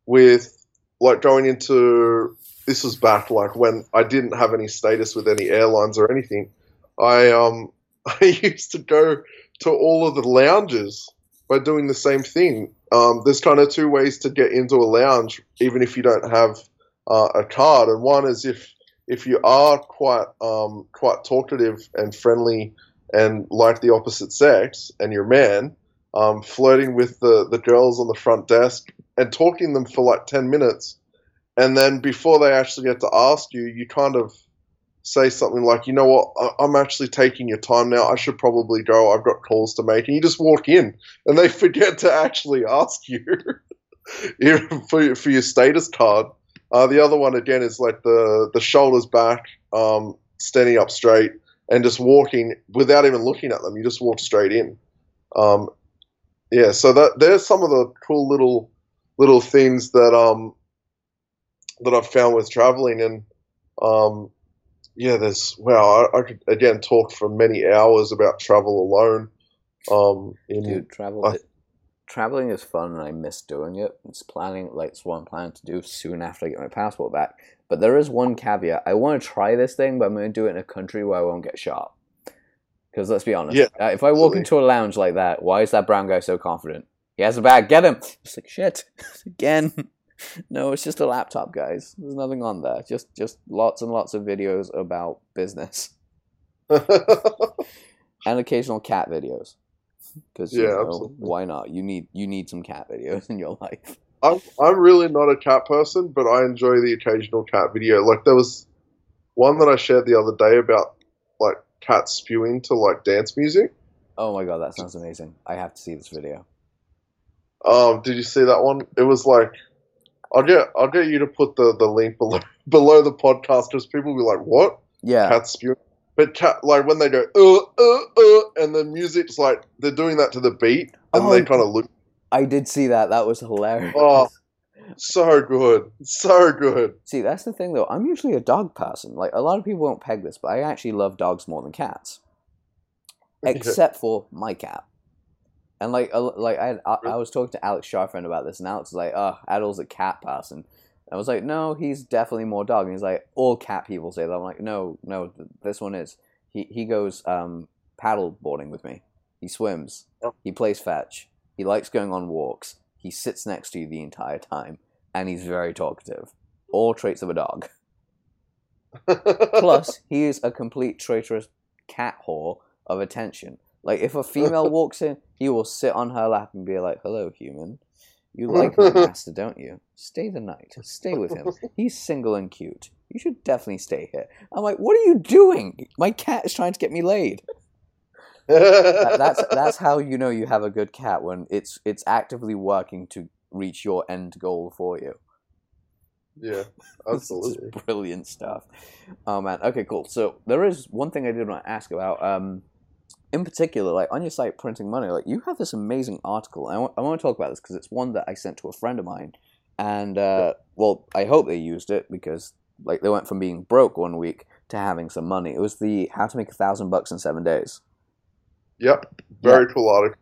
with like going into this was back like when I didn't have any status with any airlines or anything. I um I used to go to all of the lounges by doing the same thing. Um, there's kind of two ways to get into a lounge, even if you don't have uh, a card. And one is if if you are quite um, quite talkative and friendly and like the opposite sex, and you're man, um, flirting with the the girls on the front desk and talking them for like ten minutes, and then before they actually get to ask you, you kind of say something like, you know what, I'm actually taking your time now. I should probably go. I've got calls to make. And you just walk in and they forget to actually ask you for, for your status card. Uh, the other one, again, is like the, the shoulders back, um, standing up straight, and just walking without even looking at them. You just walk straight in. Um, yeah, so that there's some of the cool little little things that um that I've found with traveling, and um, yeah, there's wow. I, I, could again talk for many hours about travel alone. Um, in, Dude, travel. I, traveling is fun and I miss doing it. It's planning like it's what I'm planning to do soon after I get my passport back. But there is one caveat. I want to try this thing, but I'm going to do it in a country where I won't get shot. Because let's be honest, Yeah, uh, if I walk into a lounge like that, why is that brown guy so confident? He has a bag. Get him. It's like shit again. no, it's just a laptop, guys. There's nothing on there. Just just lots and lots of videos about business and occasional cat videos. Because Yeah, you know, why not? You need you need some cat videos in your life. I'm I'm really not a cat person, but I enjoy the occasional cat video. Like there was one that I shared the other day about like cats spewing to like dance music. Oh my god, that sounds amazing. I have to see this video. Um, did you see that one? It was like I'll get I'll get you to put the, the link below below the podcast because people will be like, "What? Yeah, Cats spewing?" But cat like when they go uh uh uh, and the music's like they're doing that to the beat, and Oh, they kind of look I did see that. That was hilarious. Oh. so good, so good. See, that's the thing though. I'm usually a dog person. Like a lot of people won't peg this, but I actually love dogs more than cats, except for my cat. And like, like I, I, I was talking to Alex Sharfriend about this, and Alex was like, "Oh, Adil's a cat person." I was like, "No, he's definitely more dog." And he's like, "All cat people say that." I'm like, "No, no, th- this one is." He he goes um, paddle boarding with me. He swims. Yep. He plays fetch. He likes going on walks. He sits next to you the entire time, and he's very talkative. All traits of a dog. Plus, he is a complete traitorous cat whore of attention. Like, if a female walks in, he will sit on her lap and be like, "Hello, human. You like my master, don't you? Stay the night. Stay with him. He's single and cute. You should definitely stay here." I'm like, "What are you doing? My cat is trying to get me laid." That- that's that's how you know you have a good cat when it's it's actively working to reach your end goal for you. yeah, This is absolutely. brilliant stuff. Oh man. Okay, cool. So there is one thing I did want to ask about. Um, in particular, like on your site, printing money. Like you have this amazing article. I want, I want to talk about this because it's one that I sent to a friend of mine, and uh, well, I hope they used it because like they went from being broke one week to having some money. It was the how to make a thousand bucks in seven days. Yep, very cool article.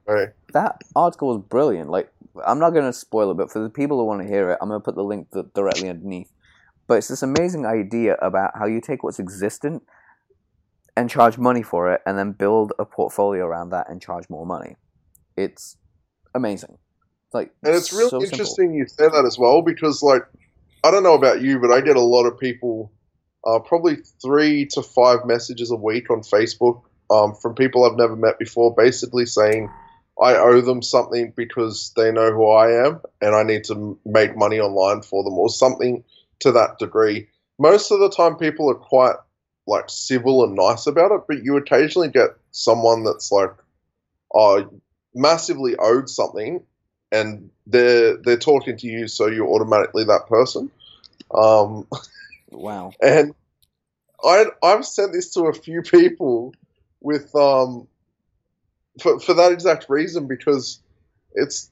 that article was brilliant. Like, I'm not going to spoil it, but for the people who want to hear it, I'm going to put the link th- directly underneath. But it's this amazing idea about how you take what's existent and charge money for it, and then build a portfolio around that and charge more money. It's amazing. It's like, And it's really so simple. interesting you say that as well because, like, I don't know about you, but I get a lot of people, uh, probably three to five messages a week on Facebook um, from people I've never met before, basically saying I owe them something because they know who I am and I need to make money online for them or something to that degree. Most of the time, people are quite like civil and nice about it, but you occasionally get someone that's like, oh, massively owed something and they're they're talking to you, so you're automatically that person. Um, Wow. and I I've sent this to a few people with um for for that exact reason because it's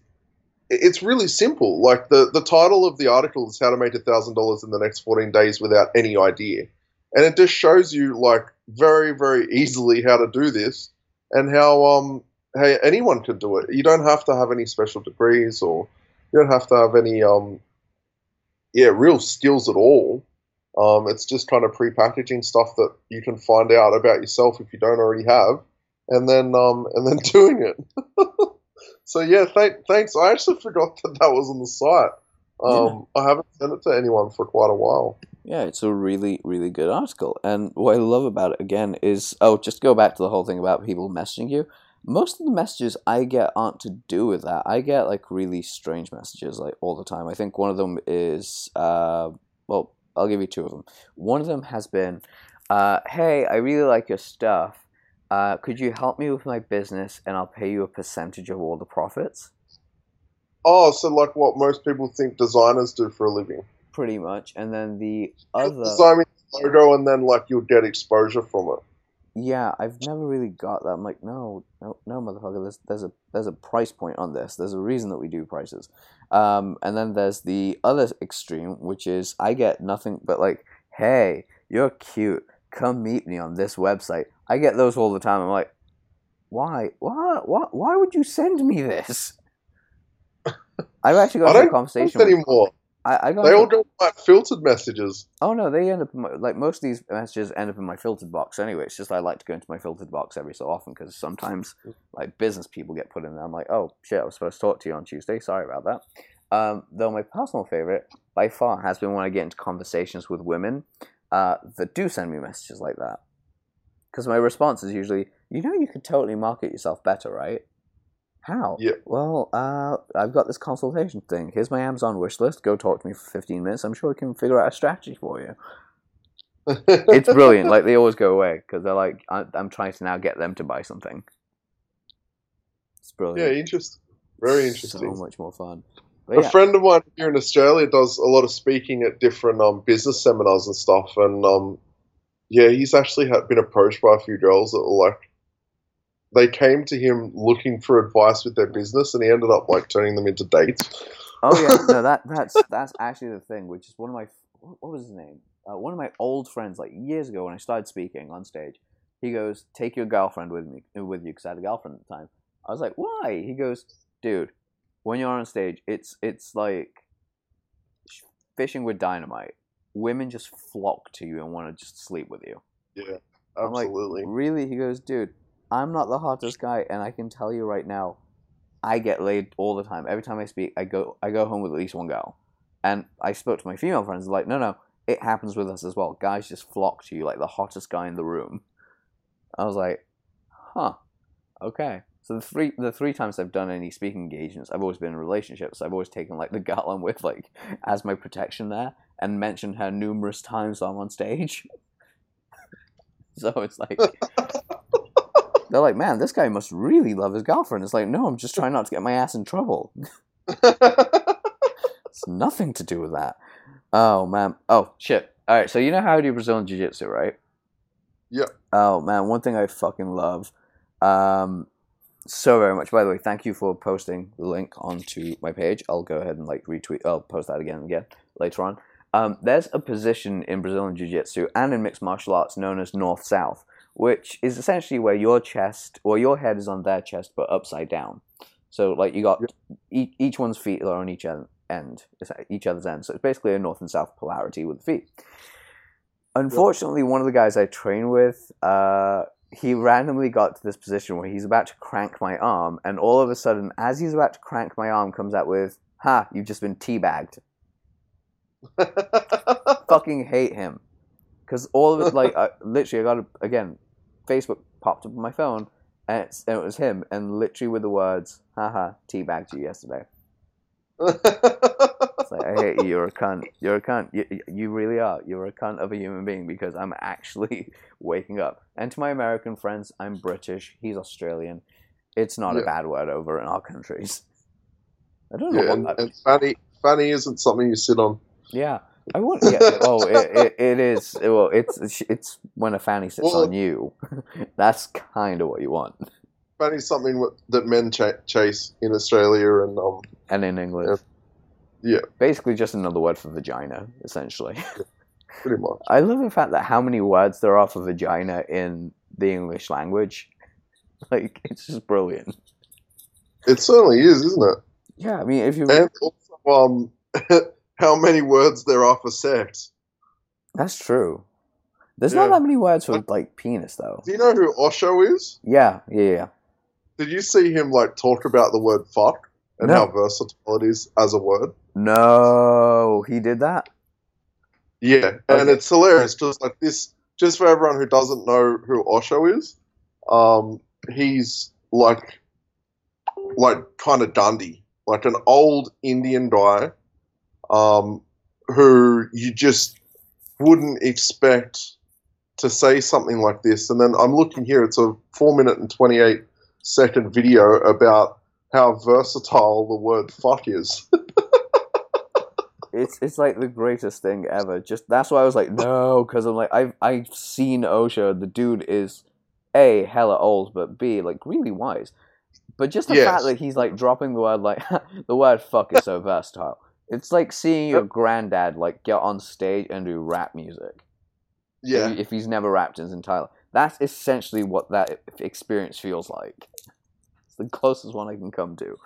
it's really simple. Like the the title of the article is how to make a thousand dollars in the next fourteen days without any idea, and it just shows you like very very easily how to do this and how um hey anyone can do it. You don't have to have any special degrees or you don't have to have any um yeah real skills at all. Um, it's just kind of pre-packaging stuff that you can find out about yourself if you don't already have, and then um, and then doing it. so yeah, thank, thanks. I actually forgot that that was on the site. Um, I haven't sent it to anyone for quite a while. Yeah, it's a really, really good article. And what I love about it again is oh, just go back to the whole thing about people messaging you. Most of the messages I get aren't to do with that. I get like really strange messages like all the time. I think one of them is uh, well, I'll give you two of them. One of them has been, uh, hey, I really like your stuff. Uh, could you help me with my business and I'll pay you a percentage of all the profits? Oh, so like what most people think designers do for a living. Pretty much. And then the other. Designing the logo and then like you'll get exposure from it. Yeah, I've never really got that. I'm like, no, no, no, motherfucker. There's there's a there's a price point on this. There's a reason that we do prices. Um, and then there's the other extreme, which is I get nothing but like, hey, you're cute. Come meet me on this website. I get those all the time. I'm like, why, why, why, why would you send me this? I've actually got a conversation anymore. I, I got they all go like filtered messages. Oh no, they end up my, like most of these messages end up in my filtered box anyway. It's just I like to go into my filtered box every so often because sometimes like business people get put in there. I'm like, oh shit, I was supposed to talk to you on Tuesday. Sorry about that. Um, though my personal favorite by far has been when I get into conversations with women uh, that do send me messages like that. Because my response is usually, you know, you could totally market yourself better, right? How? Yeah. Well, uh, I've got this consultation thing. Here's my Amazon wish list. Go talk to me for 15 minutes. I'm sure I can figure out a strategy for you. it's brilliant. Like, they always go away because they're like, I'm trying to now get them to buy something. It's brilliant. Yeah, interesting. Very interesting. So much more fun. But a yeah. friend of mine here in Australia does a lot of speaking at different um, business seminars and stuff, and um, yeah, he's actually been approached by a few girls that were like, they came to him looking for advice with their business, and he ended up like turning them into dates. Oh yeah, no, that that's that's actually the thing, which is one of my what was his name? Uh, one of my old friends, like years ago when I started speaking on stage. He goes, "Take your girlfriend with me, with you," because I had a girlfriend at the time. I was like, "Why?" He goes, "Dude, when you're on stage, it's it's like fishing with dynamite. Women just flock to you and want to just sleep with you. Yeah, absolutely. Like, really? He goes, dude, I'm not the hottest guy, and I can tell you right now, I get laid all the time. Every time I speak, I go I go home with at least one girl. And I spoke to my female friends, like, no, no, it happens with us as well. Guys just flock to you like the hottest guy in the room. I was like, huh, okay. So the three the three times I've done any speaking engagements, I've always been in relationships. I've always taken like the girl I'm with like as my protection there, and mentioned her numerous times I'm on stage. so it's like they're like, man, this guy must really love his girlfriend. It's like, no, I'm just trying not to get my ass in trouble. it's nothing to do with that. Oh man. Oh shit. All right. So you know how to do Brazilian Jiu Jitsu, right? Yeah. Oh man, one thing I fucking love. Um, so very much. By the way, thank you for posting the link onto my page. I'll go ahead and like retweet. I'll post that again and again later on. Um, there's a position in Brazilian Jiu Jitsu and in mixed martial arts known as North South, which is essentially where your chest or your head is on their chest but upside down. So like you got each, each one's feet are on each end, each other's end. So it's basically a north and south polarity with the feet. Unfortunately, one of the guys I train with, uh, he randomly got to this position where he's about to crank my arm, and all of a sudden, as he's about to crank my arm, comes out with, "Ha! You've just been teabagged." Fucking hate him, because all of it, like, I, literally, I got a, again, Facebook popped up on my phone, and, and, it was him, and literally with the words, "Haha, teabagged you yesterday." It's like, I hate you. You're a cunt. You're a cunt. You, you really are. You're a cunt of a human being because I'm actually waking up. And to my American friends, I'm British. He's Australian. It's not yeah. a bad word over in our countries. I don't know. Yeah, and, and fanny, fanny isn't something you sit on. Yeah. I want. Yeah. oh, it, it, it is. Well, it's it's when a fanny sits well, on you. That's kind of what you want. Fanny's something that men ch- chase in Australia and um and in England. Yeah. Yeah. Basically, just another word for vagina, essentially. Pretty much. I love the fact that how many words there are for vagina in the English language. Like, it's just brilliant. It certainly is, isn't it? Yeah, I mean, if you. And also, um, how many words there are for sex. That's true. There's yeah. not that many words for, like, penis, though. Do you know who Osho is? Yeah, yeah, yeah. Did you see him, like, talk about the word fuck? and no. how versatile it is as a word. No, he did that. Yeah, and okay. it's hilarious. Just like this, just for everyone who doesn't know who Osho is, um, he's like, like kind of Dundee, like an old Indian guy, um, who you just wouldn't expect to say something like this. And then I'm looking here; it's a four minute and twenty eight second video about how versatile the word fuck is. it's it's like the greatest thing ever. Just that's why I was like, no, because I'm like I've I've seen Osho. The dude is a hella old, but b like really wise. But just the yes. fact that he's like dropping the word like the word fuck is so versatile. It's like seeing your granddad like get on stage and do rap music. Yeah. If, he's never rapped in his entire life. That's essentially what that experience feels like. It's the closest one I can come to.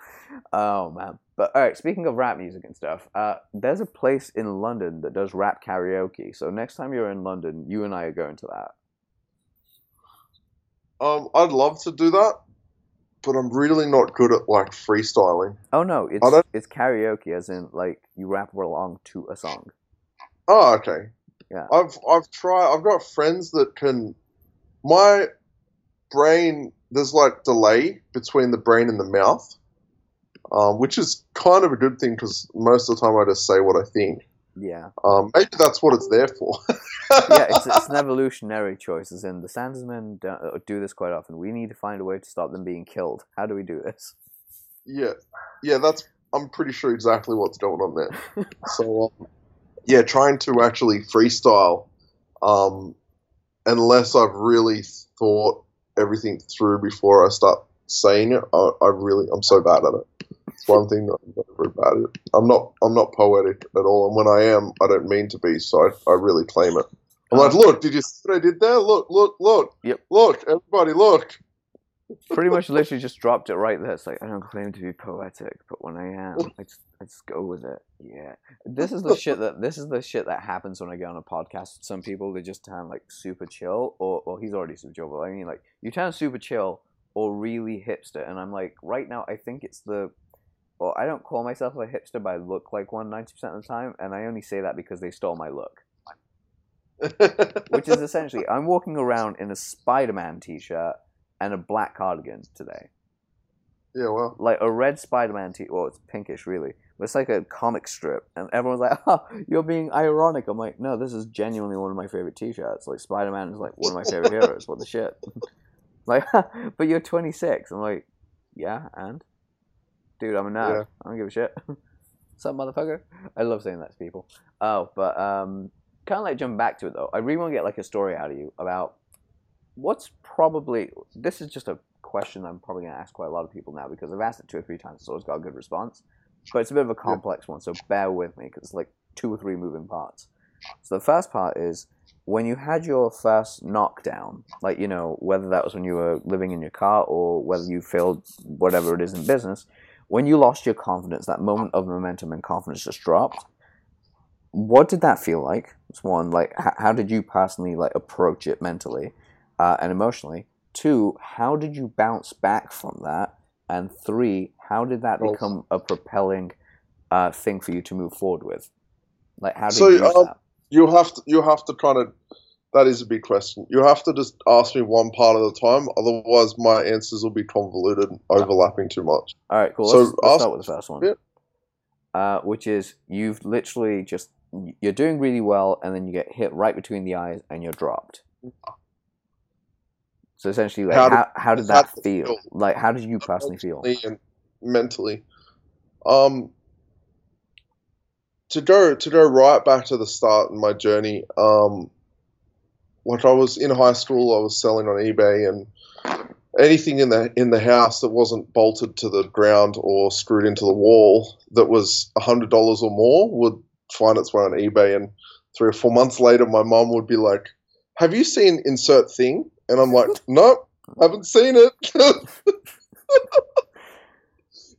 Oh man! But all right, speaking of rap music and stuff, uh, there's a place in London that does rap karaoke. So next time you're in London, you and I are going to that. Um, I'd love to do that, but I'm really not good at like freestyling. Oh no, it's it's karaoke, as in like you rap along to a song. Oh, okay. Yeah. I've I've tried. I've got friends that can. My brain there's like delay between the brain and the mouth, um, which is kind of a good thing because most of the time I just say what I think. Yeah. Um, maybe that's what it's there for. yeah, it's, it's an evolutionary choice. As in, the Sandersmen do, uh, do this quite often. We need to find a way to stop them being killed. How do we do this? Yeah, yeah, that's. I'm pretty sure exactly what's going on there. so, um, yeah, trying to actually freestyle, um, unless I've really thought everything through before I start saying it, I, I really, I'm so bad at it. It's one thing that I'm very bad at. I'm not, I'm not poetic at all, and when I am, I don't mean to be. So I, I really claim it. I'm like, um, look, did you see what I did there? Look, look, look. Yep. Look, everybody, look. Pretty much, literally, just dropped it right there. It's like I don't claim to be poetic, but when I am, I just, I just go with it. Yeah. This is the shit that this is the shit that happens when I get on a podcast with some people. They just turn like super chill, or, or he's already super chill. But I mean, like you turn super chill or really hipster, and I'm like, right now, I think it's the well, I don't call myself a hipster, but I look like one 90% of the time, and I only say that because they stole my look. Which is essentially, I'm walking around in a Spider Man t shirt and a black cardigan today. Yeah, well. Like a red Spider Man t well, it's pinkish really. But it's like a comic strip. And everyone's like, oh, you're being ironic. I'm like, no, this is genuinely one of my favorite t shirts. Like, Spider Man is like one of my favorite heroes. What the shit? like, but you're 26. I'm like, yeah, and? Dude, I'm a nerd. Yeah. I don't give a shit. Some motherfucker? I love saying that to people. Oh, but um, kind of like jumping back to it though. I really want to get like a story out of you about what's probably this is just a question I'm probably going to ask quite a lot of people now because I've asked it two or three times, so it's got a good response. But it's a bit of a complex one, so bear with me because it's like two or three moving parts. So the first part is when you had your first knockdown, like you know whether that was when you were living in your car or whether you failed whatever it is in business. When you lost your confidence, that moment of momentum and confidence just dropped what did that feel like? It's one like h- how did you personally like approach it mentally uh, and emotionally? Two, how did you bounce back from that? And three, how did that become a propelling uh, thing for you to move forward with? Like how did so, you um. You have to you have to kind of that is a big question. You have to just ask me one part at a time, otherwise my answers will be convoluted, overlapping too much. All right, cool. So let's, let's start with the first one. Yeah. Uh, which is you've literally just you're doing really well, and then you get hit right between the eyes, and you're dropped. So essentially, like, how, did, how, how did that feel? feel? Like, how did you personally feel? And mentally, um, to go to go right back to the start in my journey, um, like I was in high school, I was selling on eBay, and anything in the in the house that wasn't bolted to the ground or screwed into the wall that was hundred dollars or more would find its way on eBay. And three or four months later, my mom would be like, "Have you seen insert thing?" And I'm like, "Nope, haven't seen it."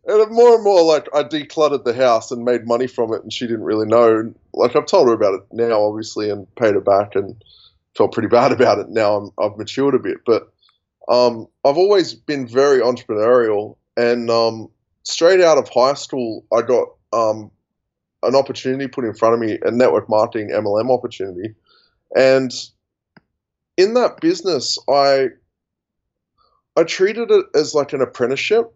and more and more, like I decluttered the house and made money from it, and she didn't really know. Like I've told her about it now, obviously, and paid her back, and felt pretty bad about it. Now I'm, I've matured a bit, but um, I've always been very entrepreneurial, and um, straight out of high school, I got um, an opportunity put in front of me, a network marketing MLM opportunity, and in that business, I I treated it as like an apprenticeship.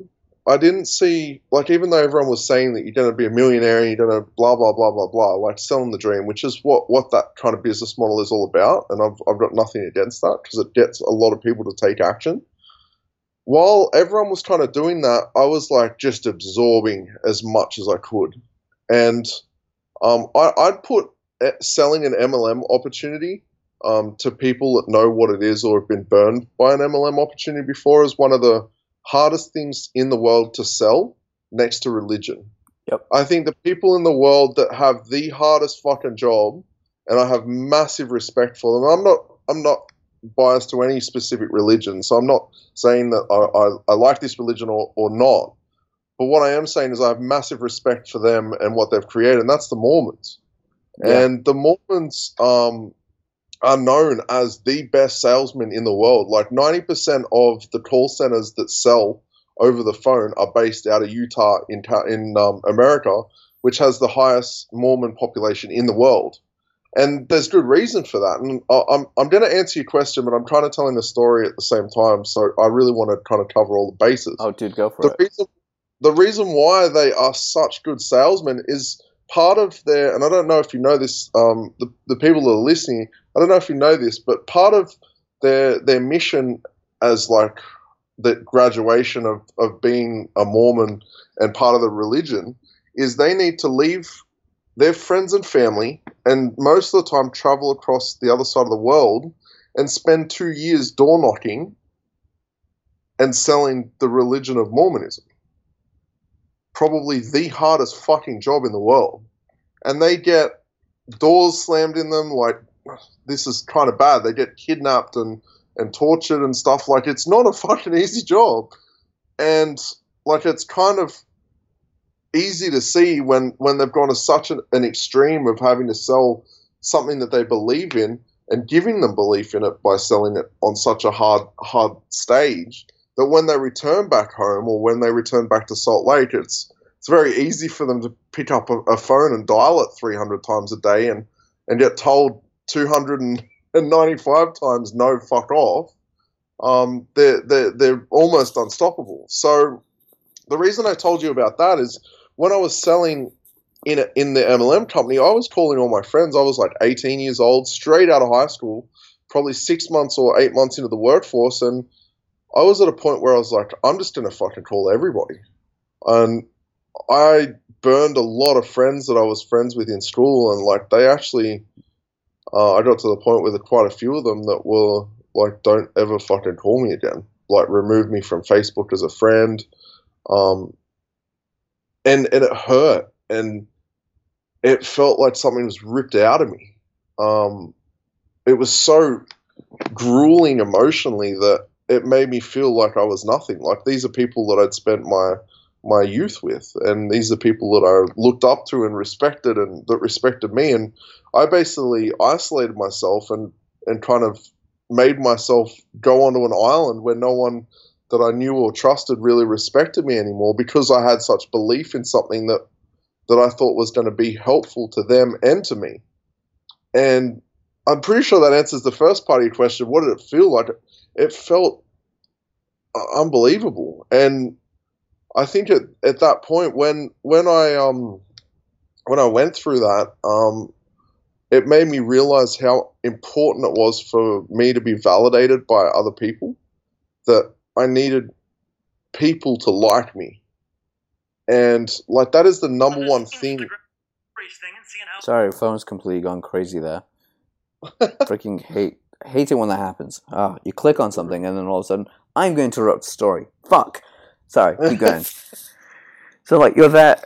I didn't see like even though everyone was saying that you're going to be a millionaire and you're going to blah blah blah blah blah, like selling the dream, which is what what that kind of business model is all about, and I've I've got nothing against that because it gets a lot of people to take action. While everyone was kind of doing that, I was like just absorbing as much as I could, and um, I, would put eh, selling an MLM opportunity um, to people that know what it is or have been burned by an MLM opportunity before as one of the hardest things in the world to sell next to religion. Yep. I think the people in the world that have the hardest fucking job, and I have massive respect for them. I'm not I'm not bias to any specific religion, so I'm not saying that I, I, I like this religion or, or not. But what I am saying is I have massive respect for them and what they've created, and that's the Mormons. Yeah. And the Mormons um, are known as the best salesmen in the world. Like 90% of the call centers that sell over the phone are based out of Utah in, in um, America, which has the highest Mormon population in the world. And there's good reason for that. And I'm, I'm going to answer your question, but I'm kind of telling the story at the same time. So I really want to kind of cover all the bases. Oh, dude, go for the it. Reason, the reason why they are such good salesmen is part of their, and I don't know if you know this, um, the, the people that are listening, I don't know if you know this, but part of their their mission as like the graduation of, of being a Mormon and part of the religion is they need to leave their friends and family and most of the time travel across the other side of the world and spend two years door knocking and selling the religion of Mormonism. Probably the hardest fucking job in the world. And they get doors slammed in them like this is kind of bad. They get kidnapped and, and tortured and stuff. Like it's not a fucking easy job. And like it's kind of easy to see when when they've gone to such an, an extreme of having to sell something that they believe in and giving them belief in it by selling it on such a hard hard stage that when they return back home or when they return back to Salt Lake, it's it's very easy for them to pick up a, a phone and dial it 300 times a day and and get told 295 times no fuck off. Um, they're, they're, they're almost unstoppable. So the reason I told you about that is when I was selling in a, in the MLM company, I was calling all my friends. I was like 18 years old, straight out of high school, probably six months or eight months into the workforce, and I was at a point where I was like, I'm just gonna fucking call everybody, and I burned a lot of friends that I was friends with in school, and like they actually, uh, I got to the point with quite a few of them that were like, don't ever fucking call me again, like remove me from Facebook as a friend. Um, and and it hurt and it felt like something was ripped out of me. Um, it was so grueling emotionally that it made me feel like I was nothing. Like these are people that I'd spent my my youth with, and these are people that I looked up to and respected, and that respected me. And I basically isolated myself and and kind of made myself go onto an island where no one that I knew or trusted really respected me anymore because I had such belief in something that that I thought was going to be helpful to them and to me. And I'm pretty sure that answers the first part of your question. What did it feel like? It felt uh, unbelievable. And I think at, at that point when when I um when I went through that, um, it made me realize how important it was for me to be validated by other people. That I needed people to like me. And like that is the number one thing. Sorry, phone's completely gone crazy there. Freaking hate hate it when that happens. Ah, you click on something and then all of a sudden I'm going to interrupt the story. Fuck. Sorry, keep going. so like you're there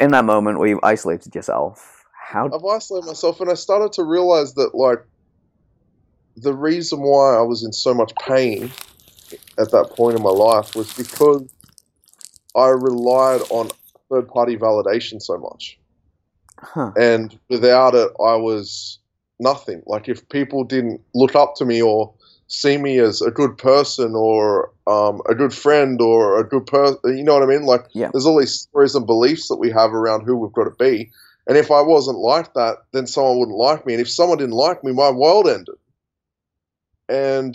in that moment where you've isolated yourself. How I've isolated myself and I started to realize that like the reason why I was in so much pain at that point in my life was because I relied on third party validation so much. Huh. And without it, I was nothing. Like if people didn't look up to me or see me as a good person or um, a good friend or a good person, you know what I mean? Like yeah. there's all these stories and beliefs that we have around who we've got to be. And if I wasn't like that, then someone wouldn't like me. And if someone didn't like me, my world ended. And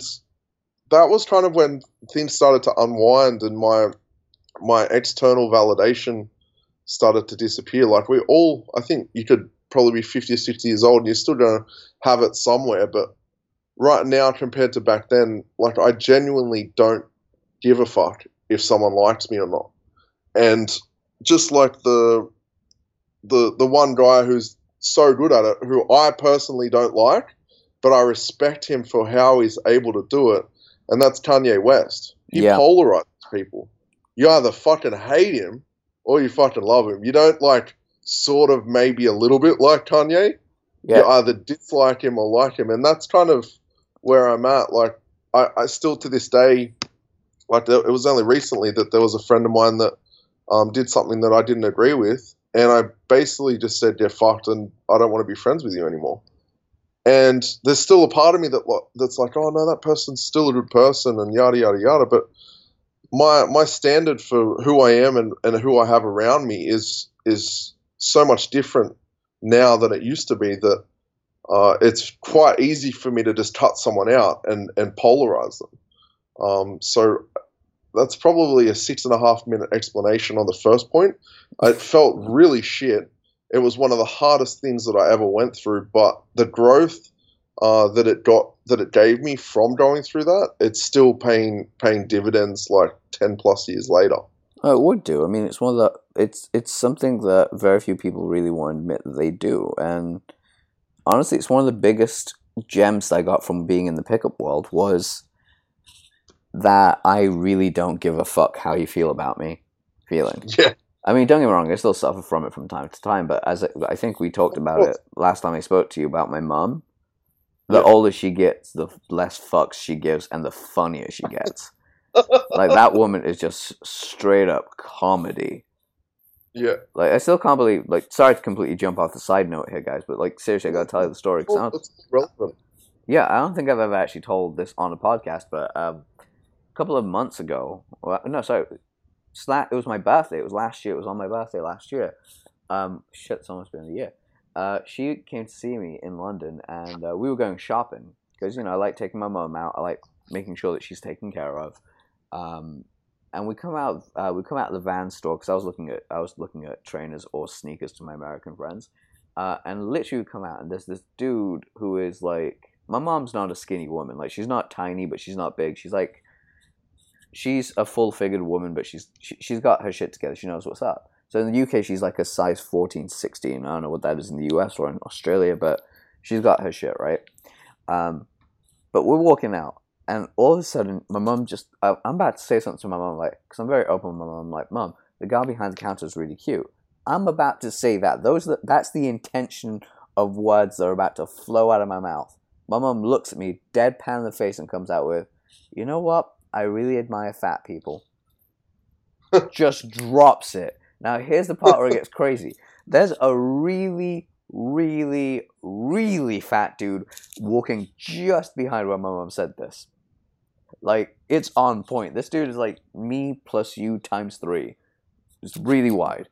that was kind of when things started to unwind and my my external validation started to disappear. Like we all, I think you could probably be 50 or 60 years old and you're still going to have it somewhere. But right now, compared to back then, like I genuinely don't give a fuck if someone likes me or not. And just like the the the one guy who's so good at it, who I personally don't like, but I respect him for how he's able to do it and that's Kanye West. You yeah. polarize people. You either fucking hate him or you fucking love him. You don't like sort of maybe a little bit like Kanye. Yeah. You either dislike him or like him, and that's kind of where I'm at. Like I, I still to this day, like it was only recently that there was a friend of mine that um, did something that I didn't agree with, and I basically just said, "Yeah, fucked," and I don't want to be friends with you anymore. And there's still a part of me that that's like, "Oh no, that person's still a good person," and yada yada yada. But my my standard for who I am and, and who I have around me is is so much different now than it used to be that uh, it's quite easy for me to just cut someone out and, and polarize them. Um, so that's probably a six and a half minute explanation on the first point. It felt really shit. It was one of the hardest things that I ever went through, but the growth uh, that it got that it gave me from going through that, it's still paying paying dividends like ten plus years later. Oh, it would do. I mean, it's one of the it's it's something that very few people really want to admit that they do, and honestly, it's one of the biggest gems I got from being in the pickup world was that I really don't give a fuck how you feel about me feeling. Yeah. I mean, don't get me wrong, I still suffer from it from time to time, but as I think we talked about it last time I spoke to you about my mum, the yeah. older she gets, the less fucks she gives and the funnier she gets. Like that woman is just straight up comedy. Yeah. Like I still can't believe. Like, sorry to completely jump off the side note here, guys, but like seriously, I gotta tell you the story. Cause relevant. Yeah, I don't think I've ever actually told this on a podcast, but um, a couple of months ago, well, no, sorry, it was my birthday. It was last year. It was on my birthday last year. Um, shit, it's almost been a year. Uh, she came to see me in London, and uh, we were going shopping because you know I like taking my mom out. I like making sure that she's taken care of. Um, and we come out uh, we come out of the Vans store because I was looking at I was looking at trainers or sneakers to my American friends, uh, and literally we come out and there's this dude who is like my mom's not a skinny woman like she's not tiny but she's not big she's like she's a full figured woman but she's she, she's got her shit together she knows what's up. So in the UK she's like a size 14 16 I don't know what that is in the US or in Australia but she's got her shit right? Um, but we're walking out and all of a sudden, my mom just, I, am about to say something to my mom, like, because I'm very open with my mom, like, mom, the guy behind the counter is really cute. I'm about to say that. Those, that's the intention of words that are about to flow out of my mouth. My mom looks at me, deadpan in the face, and comes out with, you know what? I really admire fat people. just drops it. Now, here's the part where it gets crazy. There's a really, really, really fat dude walking just behind where my mom said this. Like it's on point. This dude is like me plus you times three. It's really wide,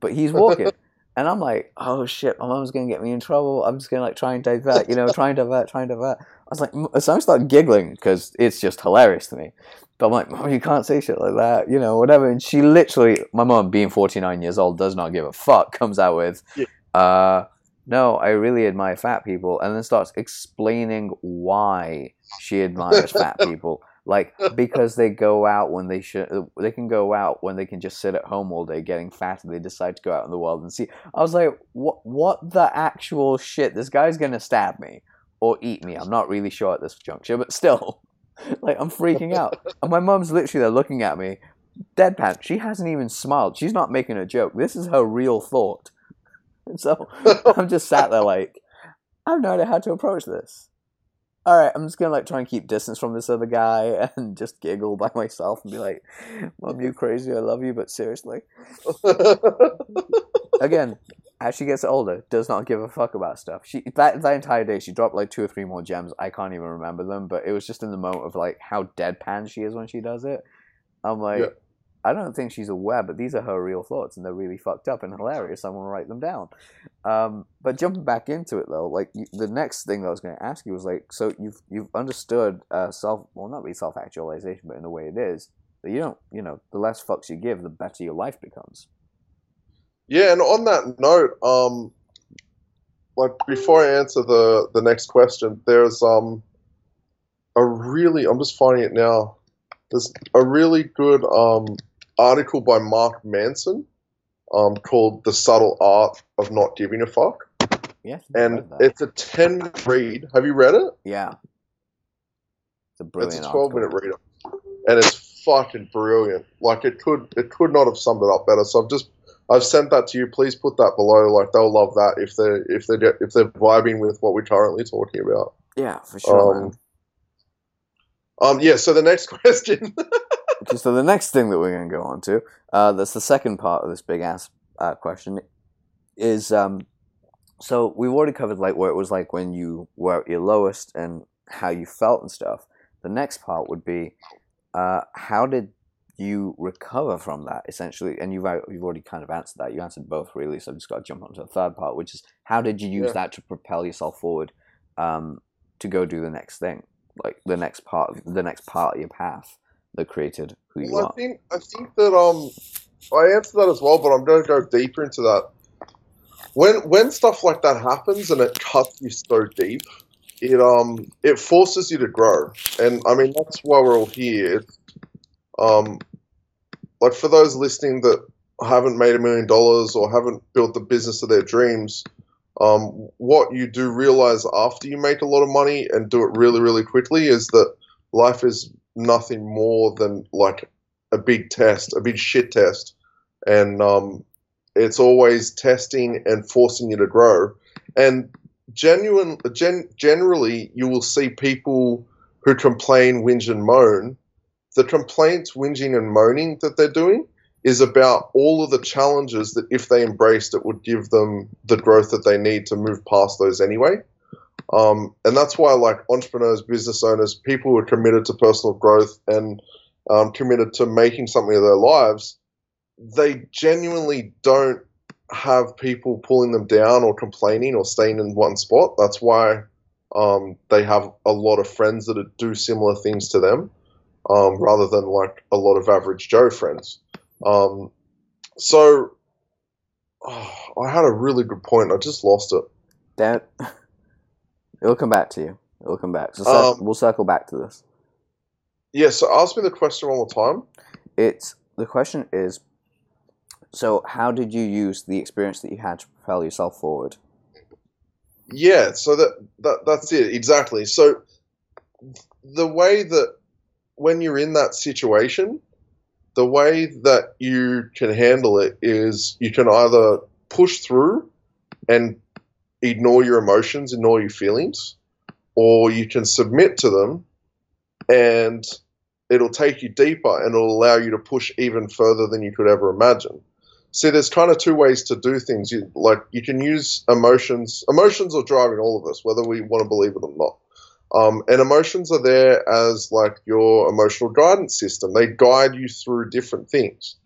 but he's walking, and I'm like, oh shit, my mom's gonna get me in trouble. I'm just gonna like try and divert, you know, try and divert, try and divert. I was like, so I start giggling because it's just hilarious to me. But I'm like, mom, you can't say shit like that, you know, whatever. And she literally, my mom, being 49 years old, does not give a fuck, comes out with, yeah. uh, no, I really admire fat people, and then starts explaining why she admires fat people. Like because they go out when they should, uh, they can go out when they can just sit at home all day getting fat, and they decide to go out in the world and see. I was like, what? What the actual shit? This guy's gonna stab me or eat me. I'm not really sure at this juncture, but still, like I'm freaking out. And my mom's literally there looking at me, deadpan. She hasn't even smiled. She's not making a joke. This is her real thought. And so I'm just sat there like, I have no idea how to approach this. All right, I'm just gonna like try and keep distance from this other guy and just giggle by myself and be like, "Mom, you crazy? I love you, but seriously." Again, as she gets older, does not give a fuck about stuff. She that that entire day she dropped like two or three more gems. I can't even remember them, but it was just in the moment of like how deadpan she is when she does it. I'm like, yeah. I don't think she's aware, but these are her real thoughts, and they're really fucked up and hilarious. I want to write them down. Um, but jumping back into it though, like you, the next thing that I was going to ask you was like, so you've you've understood uh, self, well, not really self actualization, but in the way it is that you don't, you know, the less fucks you give, the better your life becomes. Yeah, and on that note, um, like before I answer the the next question, there's um a really I'm just finding it now. There's a really good um article by Mark Manson um, called The Subtle Art of Not Giving a Fuck. Yes. And it's a 10 read. Have you read it? Yeah. It's a brilliant It's a 12 minute read. And it's fucking brilliant. Like it could it could not have summed it up better. So I've just I've sent that to you. Please put that below. Like they'll love that if they're if they if they're vibing with what we're currently talking about. Yeah, for sure. Um, Um, yeah. So the next question. So the next thing that we're going to go on to, uh, that's the second part of this big ass uh, question, is um, so we've already covered like what it was like when you were at your lowest and how you felt and stuff. The next part would be, uh, how did you recover from that essentially? And you've you've already kind of answered that. You answered both really. So I've just got to jump onto the third part, which is how did you use yeah. that to propel yourself forward um, to go do the next thing, like the next part, the next part of your path that created who you well, are. I think I think that um, I answered that as well, but I'm going to go deeper into that. When when stuff like that happens and it cuts you so deep, it um it forces you to grow, and I mean that's why we're all here. It's, um, like for those listening that haven't made a million dollars or haven't built the business of their dreams, um, what you do realize after you make a lot of money and do it really, really quickly is that life is nothing more than like a big test, a big shit test. And um, it's always testing and forcing you to grow. And genuine, gen, generally, you will see people who complain, whinge, and moan the complaints, whinging, and moaning that they're doing is about all of the challenges that if they embraced it would give them the growth that they need to move past those anyway. Um, and that's why, like entrepreneurs, business owners, people who are committed to personal growth and um, committed to making something of their lives, they genuinely don't have people pulling them down or complaining or staying in one spot. That's why um, they have a lot of friends that do similar things to them um, rather than like a lot of average Joe friends. Um, so oh, I had a really good point. I just lost it. Damn It'll come back to you. It'll come back. So um, we'll circle back to this. Yeah. So ask me the question one more time. It's the question is. So how did you use the experience that you had to propel yourself forward? Yeah. So that, that that's it exactly. So the way that when you're in that situation, the way that you can handle it is you can either push through and ignore your emotions, ignore your feelings, or you can submit to them and it'll take you deeper and it'll allow you to push even further than you could ever imagine. See, there's kind of two ways to do things. You, like you can use emotions. Emotions are driving all of us, whether we want to believe it or not. Um, and emotions are there as like your emotional guidance system. They guide you through different things.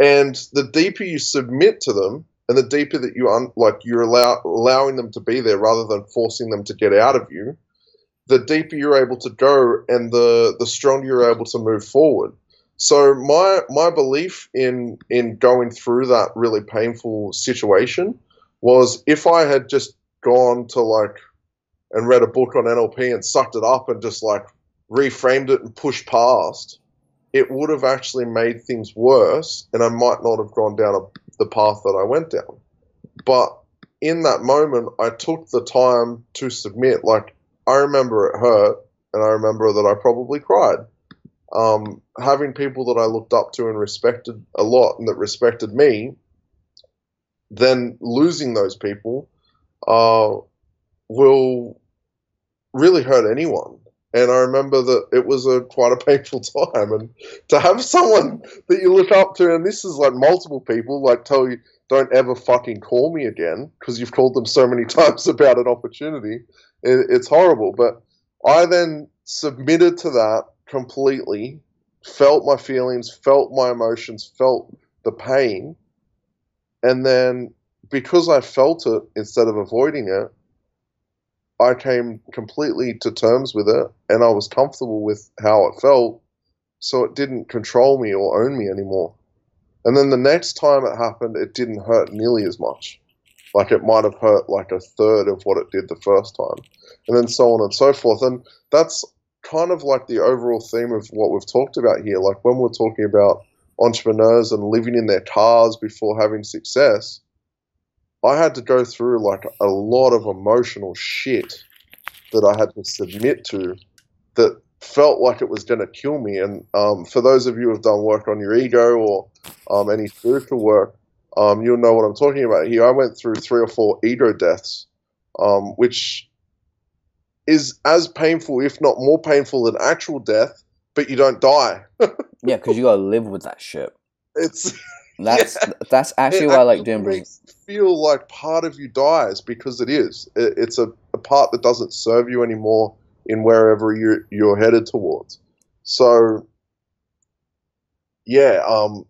And the deeper you submit to them, and the deeper that you un- like you're allow- allowing them to be there rather than forcing them to get out of you, the deeper you're able to go, and the the stronger you're able to move forward. So my my belief in in going through that really painful situation was if I had just gone to like and read a book on NLP and sucked it up and just like reframed it and pushed past, it would have actually made things worse, and I might not have gone down a, the path that I went down. But in that moment, I took the time to submit. Like, I remember it hurt, and I remember that I probably cried. Um, having people that I looked up to and respected a lot and that respected me, then losing those people uh, will really hurt anyone. And I remember that it was a quite a painful time, and to have someone that you look up to, and this is like multiple people, like tell you, "Don't ever fucking call me again," because you've called them so many times about an opportunity. It, it's horrible. But I then submitted to that completely, felt my feelings, felt my emotions, felt the pain, and then because I felt it instead of avoiding it, I came completely to terms with it and I was comfortable with how it felt, so it didn't control me or own me anymore. And then the next time it happened, it didn't hurt nearly as much. Like it might have hurt like a third of what it did the first time. And then so on and so forth. And that's kind of like the overall theme of what we've talked about here. Like when we're talking about entrepreneurs and living in their cars before having success, I had to go through like a lot of emotional shit that I had to submit to that felt like it was going to kill me. And um, for those of you who have done work on your ego or um, any spiritual work, um, you'll know what I'm talking about here. I went through three or four ego deaths, um, which is as painful, if not more painful than actual death, but you don't die. yeah, because you gotta live with that shit. It's that's yeah. that's actually it why I like doing makes feel like part of you dies because it is. It, it's a, a part that doesn't serve you anymore in wherever you you're headed towards. So yeah, um,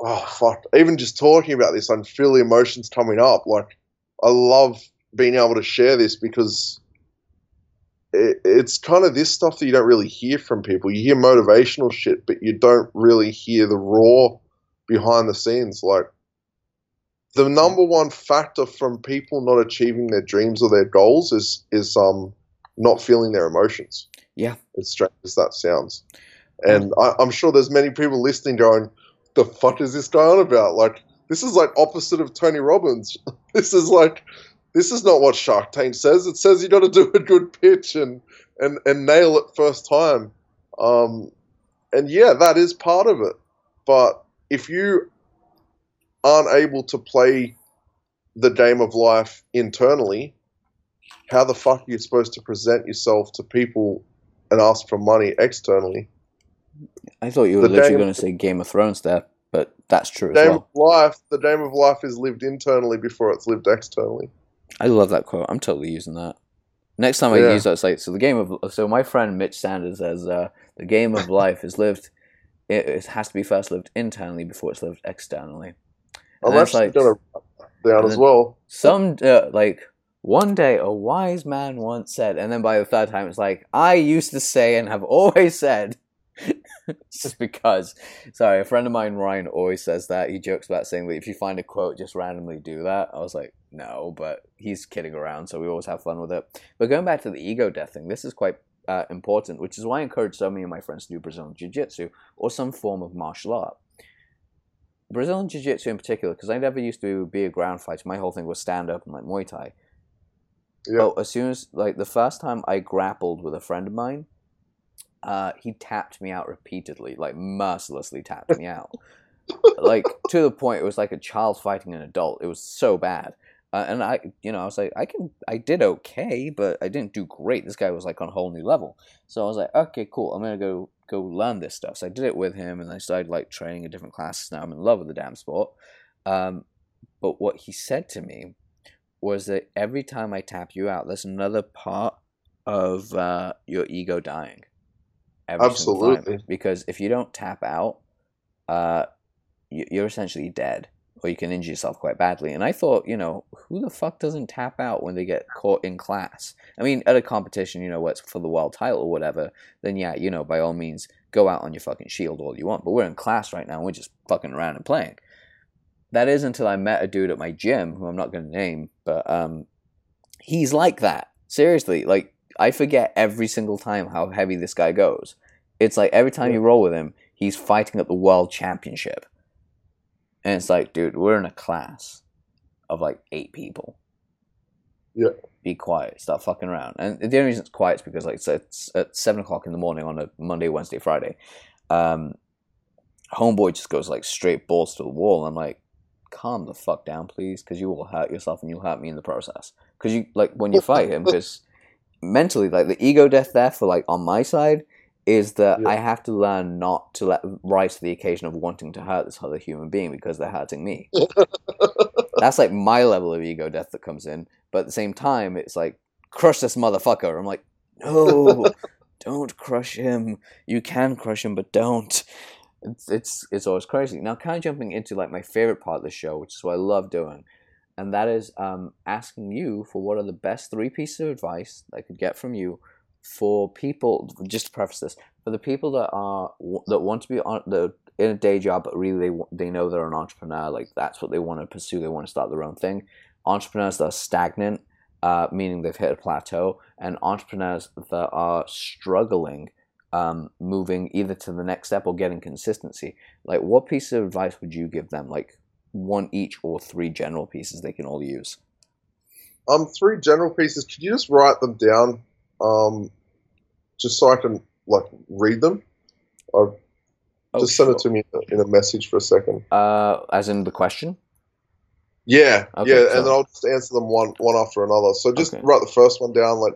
oh fuck. Even just talking about this, I feel the emotions coming up. Like I love being able to share this because it's kind of this stuff that you don't really hear from people. You hear motivational shit, but you don't really hear the raw behind the scenes. Like the number one factor from people not achieving their dreams or their goals is is um not feeling their emotions. Yeah, as strange as that sounds, and I, I'm sure there's many people listening going, "The fuck is this guy on about?" Like this is like opposite of Tony Robbins. this is like this is not what Shark Tank says. It says you got to do a good pitch and and and nail it first time. Um, and yeah, that is part of it. But if you aren't able to play the game of life internally, how the fuck are you supposed to present yourself to people and ask for money externally? I thought you were the literally going to say Game of Thrones there, but that's true. Game well. of life, the game of life is lived internally before it's lived externally. I love that quote. I'm totally using that. Next time I yeah. use that, it's like so. The game of so my friend Mitch Sanders says uh, the game of life is lived. It, it, has to be first lived internally before it's lived externally. And I'm actually like, gonna down as well. Some uh, like one day a wise man once said, and then by the third time it's like I used to say and have always said. just because. Sorry, a friend of mine, Ryan, always says that. He jokes about saying that if you find a quote, just randomly do that. I was like, no, but he's kidding around, so we always have fun with it. But going back to the ego death thing, this is quite uh, important, which is why I encourage so many of my friends to do Brazilian Jiu Jitsu or some form of martial art. Brazilian Jiu Jitsu in particular, because I never used to be a ground fighter. My whole thing was stand up and like Muay Thai. Yeah. But as soon as, like, the first time I grappled with a friend of mine, uh, he tapped me out repeatedly, like mercilessly tapped me out. like to the point it was like a child fighting an adult. It was so bad. Uh, and I, you know, I was like, I can, I did okay, but I didn't do great. This guy was like on a whole new level. So I was like, okay, cool. I'm gonna go go learn this stuff. So I did it with him, and I started like training in different classes. Now I'm in love with the damn sport. Um, but what he said to me was that every time I tap you out, there's another part of uh, your ego dying. Absolutely. Because if you don't tap out, uh, you're essentially dead or you can injure yourself quite badly. And I thought, you know, who the fuck doesn't tap out when they get caught in class? I mean, at a competition, you know, what's for the world title or whatever, then yeah, you know, by all means, go out on your fucking shield all you want. But we're in class right now, and we're just fucking around and playing. That is until I met a dude at my gym, who I'm not going to name, but um, he's like that. Seriously, like, I forget every single time how heavy this guy goes. It's like every time you roll with him, he's fighting at the world championship and it's like, dude, we're in a class of like eight people. Yeah. Be quiet. Stop fucking around. And the only reason it's quiet is because like so it's at seven o'clock in the morning on a Monday, Wednesday, Friday. Um, homeboy just goes like straight balls to the wall. I'm like, calm the fuck down, please, because you will hurt yourself and you'll hurt me in the process. Because you like when you fight him, because mentally, like the ego death there for like on my side is that yeah. I have to learn not to let rise to the occasion of wanting to hurt this other human being because they're hurting me. That's like my level of ego death that comes in. But at the same time, it's like, crush this motherfucker. I'm like, no, don't crush him. You can crush him, but don't. It's, it's it's always crazy. Now, kind of jumping into like my favorite part of the show, which is what I love doing, and that is um, asking you for what are the best three pieces of advice I could get from you for people, just to preface this, for the people that are that want to be on the in a day job, but really they they know they're an entrepreneur, like that's what they want to pursue. They want to start their own thing. Entrepreneurs that are stagnant, uh, meaning they've hit a plateau, and entrepreneurs that are struggling, um, moving either to the next step or getting consistency. Like, what piece of advice would you give them? Like one each or three general pieces they can all use. Um, three general pieces. Could you just write them down? Um, just so I can like read them? I've oh, just send it to me in a message for a second. Uh, as in the question. Yeah, okay, yeah, so. and then I'll just answer them one one after another. So just okay. write the first one down, like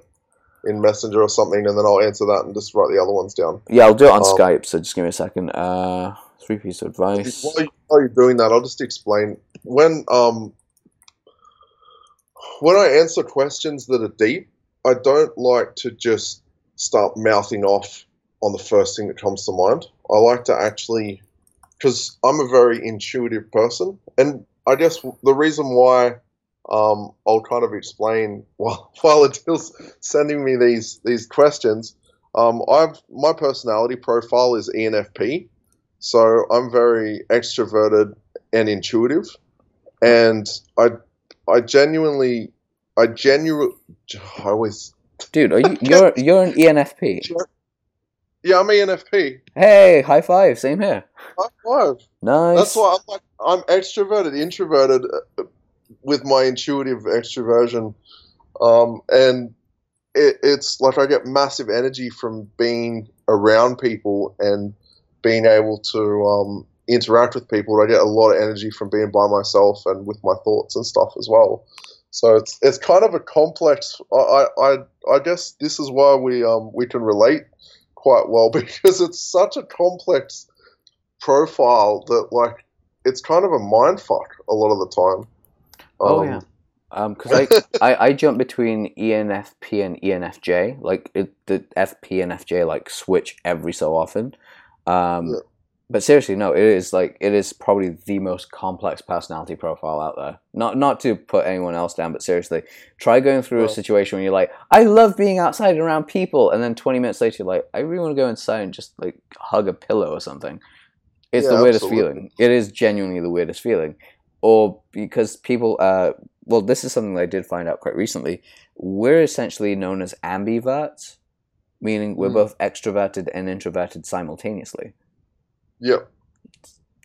in Messenger or something, and then I'll answer that and just write the other ones down. Yeah, I'll do it on um, Skype. So just give me a second. Uh, three piece of advice. While, while you're doing that, I'll just explain when um when I answer questions that are deep, I don't like to just start mouthing off on the first thing that comes to mind. I like to actually, because I'm a very intuitive person, and I guess the reason why um, I'll kind of explain while while Adil's sending me these these questions. Um, I've my personality profile is ENFP, so I'm very extroverted and intuitive, and I I genuinely I genuinely I always dude are you you're you're an ENFP. Yeah, I'm ENFP. Hey, high five! Same here. High five. Nice. That's why I'm like I'm extroverted, introverted, uh, with my intuitive extroversion, um, and it, it's like I get massive energy from being around people and being able to um, interact with people. I get a lot of energy from being by myself and with my thoughts and stuff as well. So it's it's kind of a complex. I I, I guess this is why we um we can relate quite well because it's such a complex profile that like it's kind of a mind fuck a lot of the time. Oh, um, oh yeah. Because um, I, I I jump between ENFP and ENFJ. Like it, the FP and FJ like switch every so often. Um, yeah. But seriously, no, it is like it is probably the most complex personality profile out there. Not not to put anyone else down, but seriously, try going through a situation where you're like, I love being outside and around people, and then 20 minutes later, you're like, I really want to go inside and just like hug a pillow or something. It's yeah, the weirdest absolutely. feeling. It is genuinely the weirdest feeling or because people, uh, well, this is something I did find out quite recently. We're essentially known as ambiverts, meaning we're mm. both extroverted and introverted simultaneously. Yep.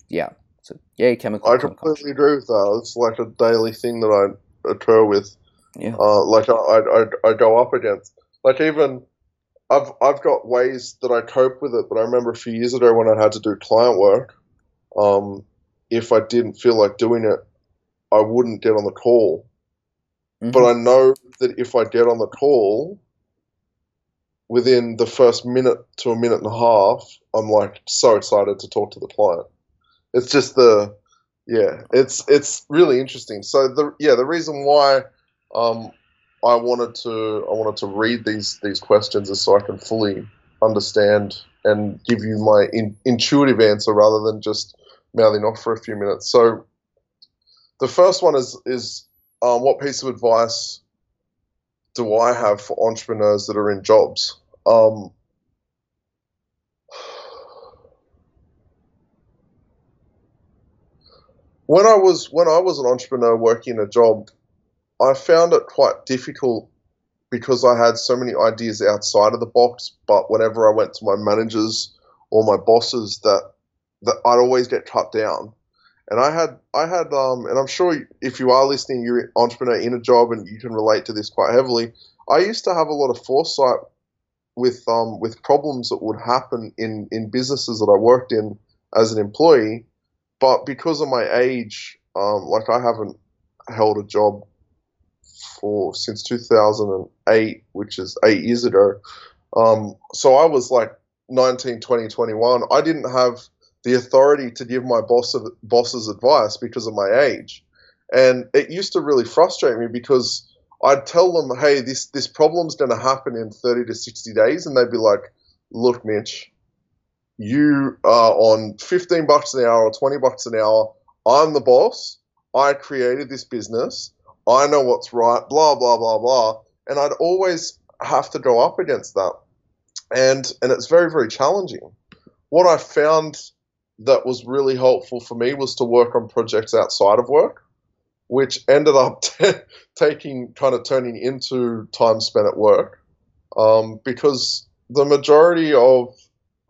Yeah. So, yay, chemical. I completely agree with that. It's like a daily thing that I occur with. Yeah. Uh, like I, I, I go up against. Like even I've I've got ways that I cope with it, but I remember a few years ago when I had to do client work. Um, if I didn't feel like doing it, I wouldn't get on the call. Mm-hmm. But I know that if I get on the call, within the first minute to a minute and a half, I'm like so excited to talk to the client. It's just the yeah, it's it's really interesting. So the yeah, the reason why um, I wanted to I wanted to read these these questions is so I can fully understand and give you my in, intuitive answer rather than just mouthing off for a few minutes. So the first one is is um, what piece of advice do I have for entrepreneurs that are in jobs? Um, when I was when I was an entrepreneur working a job, I found it quite difficult because I had so many ideas outside of the box. But whenever I went to my managers or my bosses, that that I'd always get cut down. And I had, I had, um, and I'm sure if you are listening, you're an entrepreneur in a job, and you can relate to this quite heavily. I used to have a lot of foresight with, um, with problems that would happen in in businesses that I worked in as an employee, but because of my age, um, like I haven't held a job for since 2008, which is eight years ago. Um, so I was like 19, 20, 21. I didn't have the authority to give my boss bosses advice because of my age. And it used to really frustrate me because I'd tell them, "Hey, this this problem's going to happen in 30 to 60 days," and they'd be like, "Look, Mitch, you are on 15 bucks an hour or 20 bucks an hour. I'm the boss. I created this business. I know what's right. Blah blah blah blah." And I'd always have to go up against that, and and it's very very challenging. What I found that was really helpful for me was to work on projects outside of work, which ended up t- taking kind of turning into time spent at work, um, because the majority of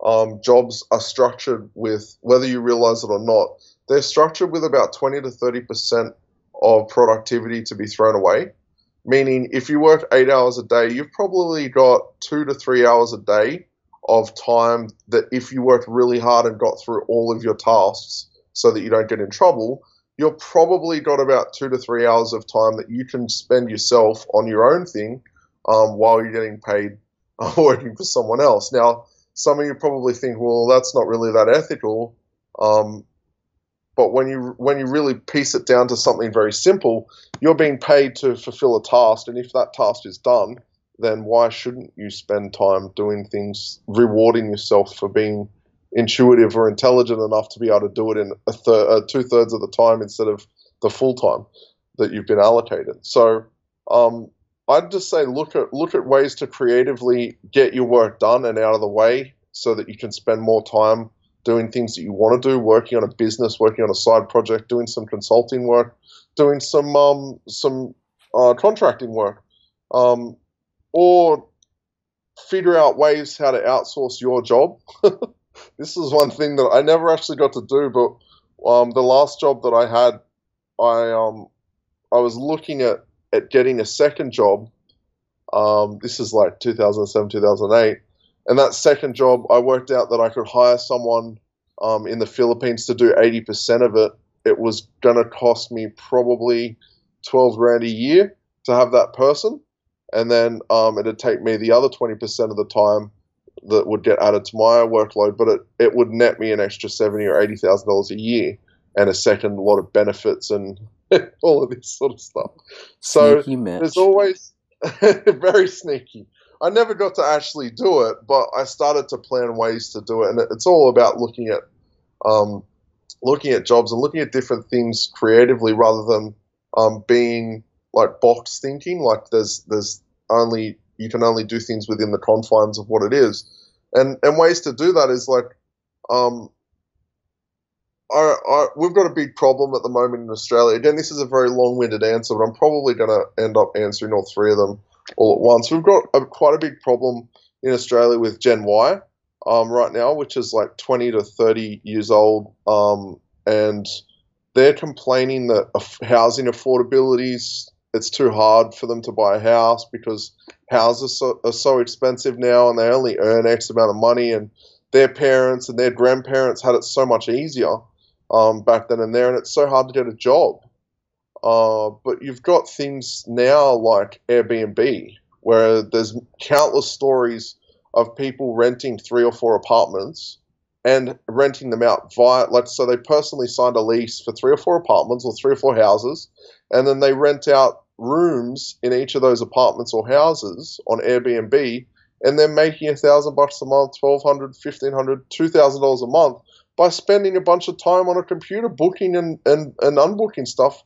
um, jobs are structured with whether you realize it or not. They're structured with about 20 to 30 percent of productivity to be thrown away. Meaning, if you work eight hours a day, you've probably got two to three hours a day of time that if you worked really hard and got through all of your tasks so that you don't get in trouble, you've probably got about two to three hours of time that you can spend yourself on your own thing um, while you're getting paid uh, working for someone else. Now, some of you probably think, well, that's not really that ethical. Um, but when you when you really piece it down to something very simple, you're being paid to fulfill a task, and if that task is done, then why shouldn't you spend time doing things, rewarding yourself for being intuitive or intelligent enough to be able to do it in a thir- uh, two thirds of the time instead of the full time that you've been allocated? So um, I'd just say look at look at ways to creatively get your work done and out of the way so that you can spend more time doing things that you want to do, working on a business, working on a side project, doing some consulting work, doing some um, some uh, contracting work, um, or figure out ways how to outsource your job. this is one thing that I never actually got to do, but um, the last job that I had, I um, I was looking at at getting a second job. Um, this is like 2007, 2008 and that second job, I worked out that I could hire someone um, in the Philippines to do 80% of it. It was going to cost me probably 12 grand a year to have that person. And then um, it'd take me the other 20% of the time that would get added to my workload, but it, it would net me an extra 70 or $80,000 a year and a second lot of benefits and all of this sort of stuff. So there's always very sneaky. I never got to actually do it, but I started to plan ways to do it, and it's all about looking at um, looking at jobs and looking at different things creatively rather than um, being like box thinking. Like there's there's only you can only do things within the confines of what it is, and and ways to do that is like um, I, I, we've got a big problem at the moment in Australia. Again, this is a very long-winded answer, but I'm probably going to end up answering all three of them all at once. We've got a, quite a big problem in Australia with Gen Y um, right now, which is like 20 to 30 years old, um, and they're complaining that housing affordability it's too hard for them to buy a house because houses so, are so expensive now, and they only earn X amount of money, and their parents and their grandparents had it so much easier um, back then and there, and it's so hard to get a job. Uh, but you've got things now like Airbnb, where there's countless stories of people renting three or four apartments and renting them out via, like, so they personally signed a lease for three or four apartments or three or four houses, and then they rent out rooms in each of those apartments or houses on Airbnb, and they're making a thousand bucks a month, twelve hundred, fifteen hundred, two thousand dollars a month by spending a bunch of time on a computer booking and, and, and unbooking stuff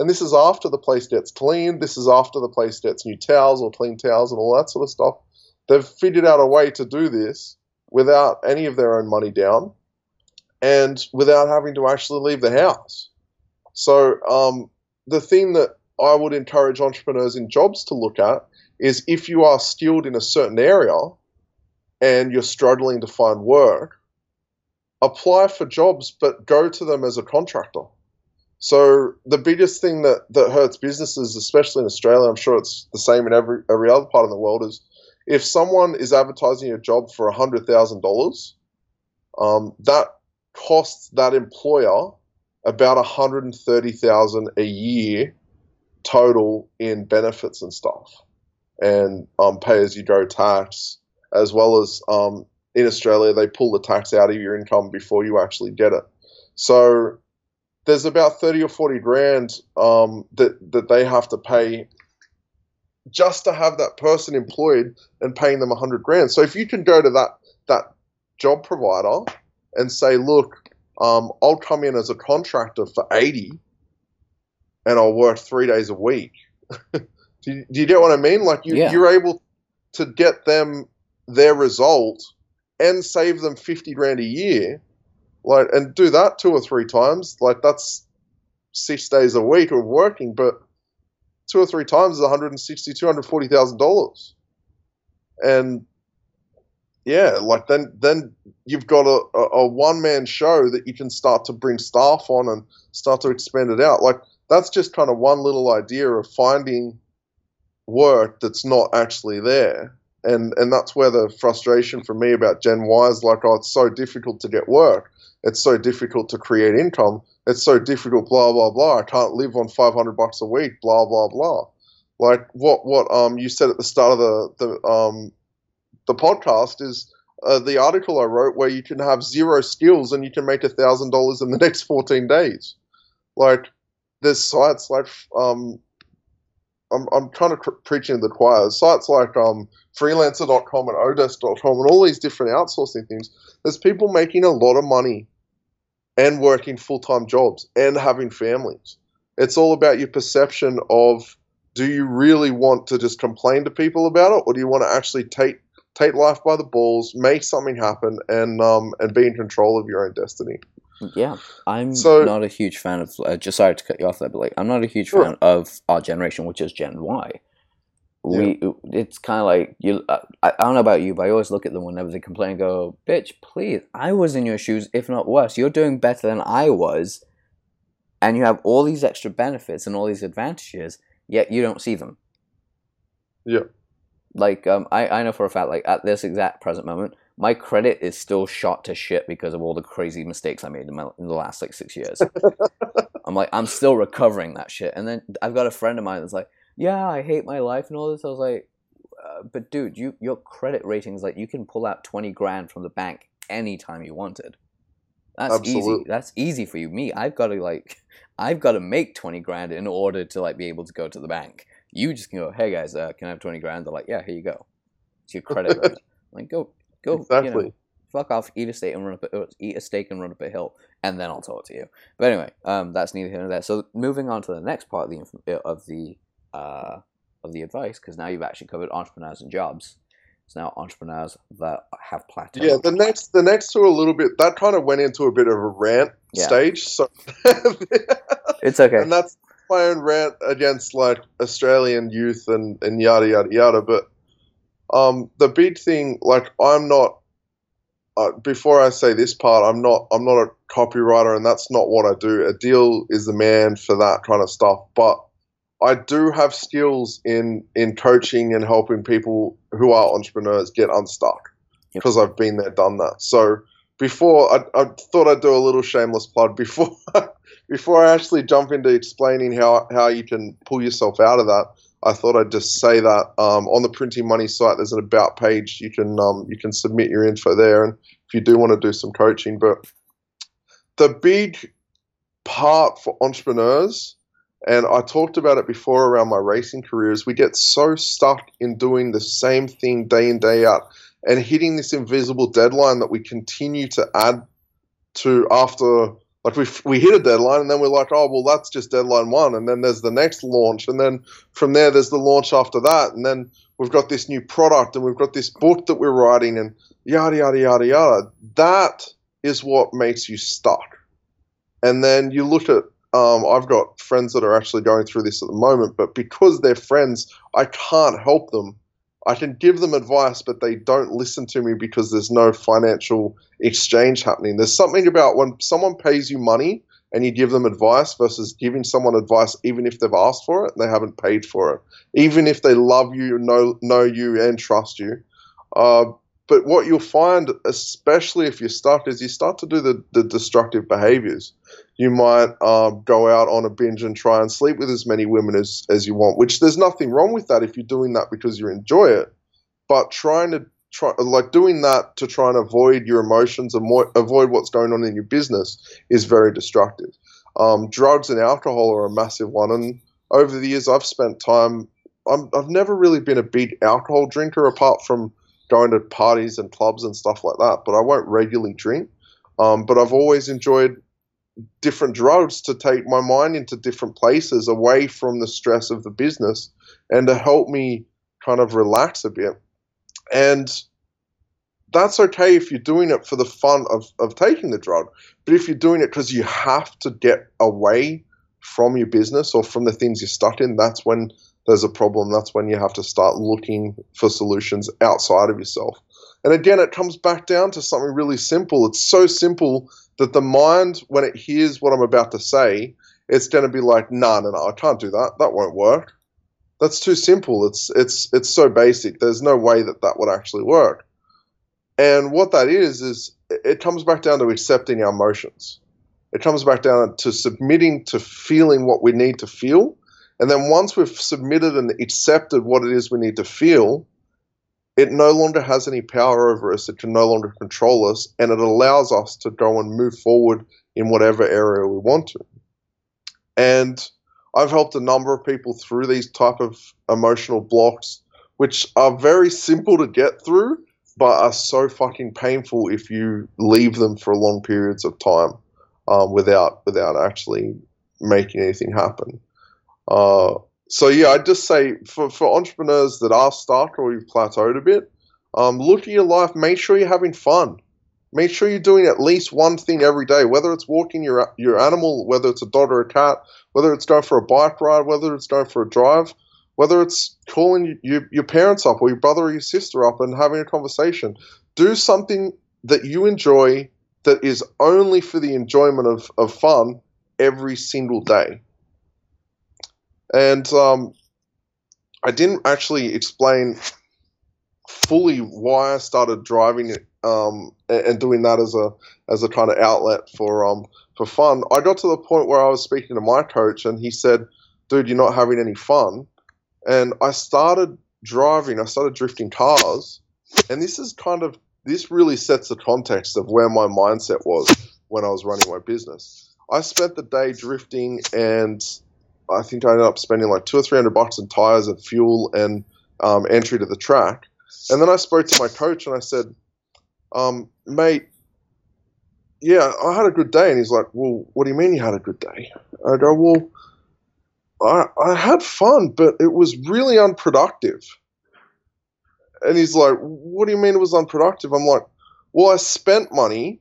and this is after the place gets cleaned. This is after the place gets new towels or clean towels and all that sort of stuff. They've figured out a way to do this without any of their own money down and without having to actually leave the house. So um, the thing that I would encourage entrepreneurs in jobs to look at is if you are skilled in a certain area and you're struggling to find work, apply for jobs, but go to them as a contractor. So the biggest thing that, that hurts businesses, especially in Australia, I'm sure it's the same in every every other part of the world, is if someone is advertising a job for hundred thousand um, dollars, that costs that employer about hundred and thirty thousand a year total in benefits and stuff, and um, pay as you go tax, as well as um, in Australia they pull the tax out of your income before you actually get it. So there's about 30 or 40 grand um, that, that they have to pay just to have that person employed and paying them 100 grand. So if you can go to that, that job provider and say, look, um, I'll come in as a contractor for 80 and I'll work three days a week. do, you, do, you, get what I mean? Like you, yeah. you're able to get them their result and save them 50 grand a year like and do that two or three times like that's six days a week of working but two or three times is 160 240000 dollars and yeah like then then you've got a, a, a one-man show that you can start to bring staff on and start to expand it out like that's just kind of one little idea of finding work that's not actually there and and that's where the frustration for me about Gen Y is like, oh, it's so difficult to get work it's so difficult to create income. It's so difficult, blah, blah, blah. I can't live on 500 bucks a week, blah, blah, blah. Like what what um you said at the start of the the um the podcast is uh, the article I wrote where you can have zero skills and you can make a thousand dollars in the next fourteen days. Like there's sites like um I'm I'm kind of preaching to the choir. Sites like um freelancer.com and odesk.com and all these different outsourcing things. There's people making a lot of money and working full-time jobs and having families. It's all about your perception of do you really want to just complain to people about it or do you want to actually take take life by the balls, make something happen and um and be in control of your own destiny. Yeah, I'm so, not a huge fan of. Uh, just sorry to cut you off there, but like, I'm not a huge sure. fan of our generation, which is Gen Y. We, yeah. it's kind of like you. Uh, I, I don't know about you, but I always look at them whenever they complain and go, "Bitch, please, I was in your shoes, if not worse. You're doing better than I was, and you have all these extra benefits and all these advantages, yet you don't see them." Yeah. Like, um, I I know for a fact, like at this exact present moment, my credit is still shot to shit because of all the crazy mistakes I made in, my, in the last like six years. I'm like, I'm still recovering that shit. And then I've got a friend of mine that's like, yeah, I hate my life and all this. I was like, uh, but dude, you your credit ratings like you can pull out twenty grand from the bank anytime you wanted. That's Absolutely. easy. That's easy for you. Me, I've got to like, I've got to make twenty grand in order to like be able to go to the bank. You just can go, hey guys, uh, can I have twenty grand? They're like, yeah, here you go. It's your credit like, go Go exactly. You know, fuck off, eat a steak and run up a, eat a steak and run up a hill, and then I'll talk to you. But anyway, um, that's neither here nor there. So moving on to the next part of the uh, of the uh, of the advice, because now you've actually covered entrepreneurs and jobs. It's now entrepreneurs that have plateaued. Yeah, the next the next two a little bit that kind of went into a bit of a rant yeah. stage. So it's okay, and that's my own rant against like Australian youth and and yada yada yada. But um, the big thing, like I'm not. Uh, before I say this part, I'm not. I'm not a copywriter, and that's not what I do. Adil is the man for that kind of stuff. But I do have skills in in coaching and helping people who are entrepreneurs get unstuck because yep. I've been there, done that. So before I, I thought I'd do a little shameless plug before before I actually jump into explaining how how you can pull yourself out of that. I thought I'd just say that um, on the Printing Money site, there's an about page. You can um, you can submit your info there, and if you do want to do some coaching, but the big part for entrepreneurs, and I talked about it before around my racing career, is we get so stuck in doing the same thing day in day out and hitting this invisible deadline that we continue to add to after like we we hit a deadline and then we're like, oh well, that's just deadline one, and then there's the next launch, and then from there there's the launch after that, and then we've got this new product, and we've got this book that we're writing, and yada yada yada yada. That is what makes you stuck. And then you look at um, I've got friends that are actually going through this at the moment, but because they're friends, I can't help them I can give them advice, but they don't listen to me because there's no financial exchange happening. There's something about when someone pays you money and you give them advice versus giving someone advice even if they've asked for it and they haven't paid for it, even if they love you, know know you, and trust you. Uh, but what you'll find, especially if you're stuck, is you start to do the, the destructive behaviors. You might uh, go out on a binge and try and sleep with as many women as, as you want, which there's nothing wrong with that if you're doing that because you enjoy it. But trying to try, like doing that to try and avoid your emotions and more, avoid what's going on in your business is very destructive. Um, drugs and alcohol are a massive one. And over the years, I've spent time, i I've never really been a big alcohol drinker apart from going to parties and clubs and stuff like that, but I won't regularly drink. Um, but I've always enjoyed different drugs to take my mind into different places away from the stress of the business and to help me kind of relax a bit. And that's okay if you're doing it for the fun of, of taking the drug. But if you're doing it because you have to get away from your business or from the things you're stuck in, that's when there's a problem, that's when you have to start looking for solutions outside of yourself. And again, it comes back down to something really simple. It's so simple that the mind, when it hears what I'm about to say, it's going to be like, no, no, no, I can't do that. That won't work. That's too simple. It's it's it's so basic. There's no way that that would actually work. And what that is is it comes back down to accepting our emotions. It comes back down to submitting to feeling what we need to feel And then once we've submitted and accepted what it is we need to feel, it no longer has any power over us. It can no longer control us, and it allows us to go and move forward in whatever area we want to. And I've helped a number of people through these type of emotional blocks, which are very simple to get through, but are so fucking painful if you leave them for long periods of time um, without without actually making anything happen. Uh, so yeah, I'd just say for, for entrepreneurs that are stuck or you've plateaued a bit, um, look at your life. Make sure you're having fun. Make sure you're doing at least one thing every day, whether it's walking your your animal, whether it's a dog or a cat, whether it's going for a bike ride, whether it's going for a drive, whether it's calling you, your parents up or your brother or your sister up and having a conversation. Do something that you enjoy that is only for the enjoyment of, of fun every single day. And um, I didn't actually explain fully why I started driving um, and, and, doing that as a as a kind of outlet for um, for fun. I got to the point where I was speaking to my coach, and he said, "Dude, you're not having any fun." And I started driving. I started drifting cars, and this is kind of this really sets the context of where my mindset was when I was running my business. I spent the day drifting, and I think I ended up spending like two or three hundred bucks in tires and fuel and um, entry to the track. And then I spoke to my coach and I said, um, "Mate, yeah, I had a good day." And he's like, "Well, what do you mean you had a good day?" I go, "Well, I, I had fun, but it was really unproductive." And he's like, "What do you mean it was unproductive?" I'm like, "Well, I spent money.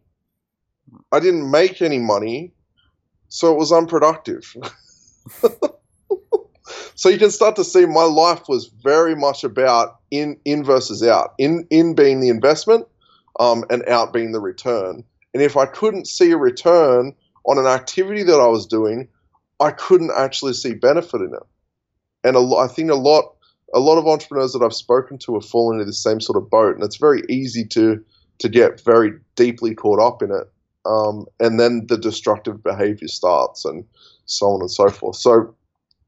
I didn't make any money, so it was unproductive." so you can start to see my life was very much about in in versus out. In in being the investment, um, and out being the return. And if I couldn't see a return on an activity that I was doing, I couldn't actually see benefit in it. And a, I think a lot a lot of entrepreneurs that I've spoken to have fallen into the same sort of boat, and it's very easy to to get very deeply caught up in it. Um, and then the destructive behavior starts, and so on and so forth. So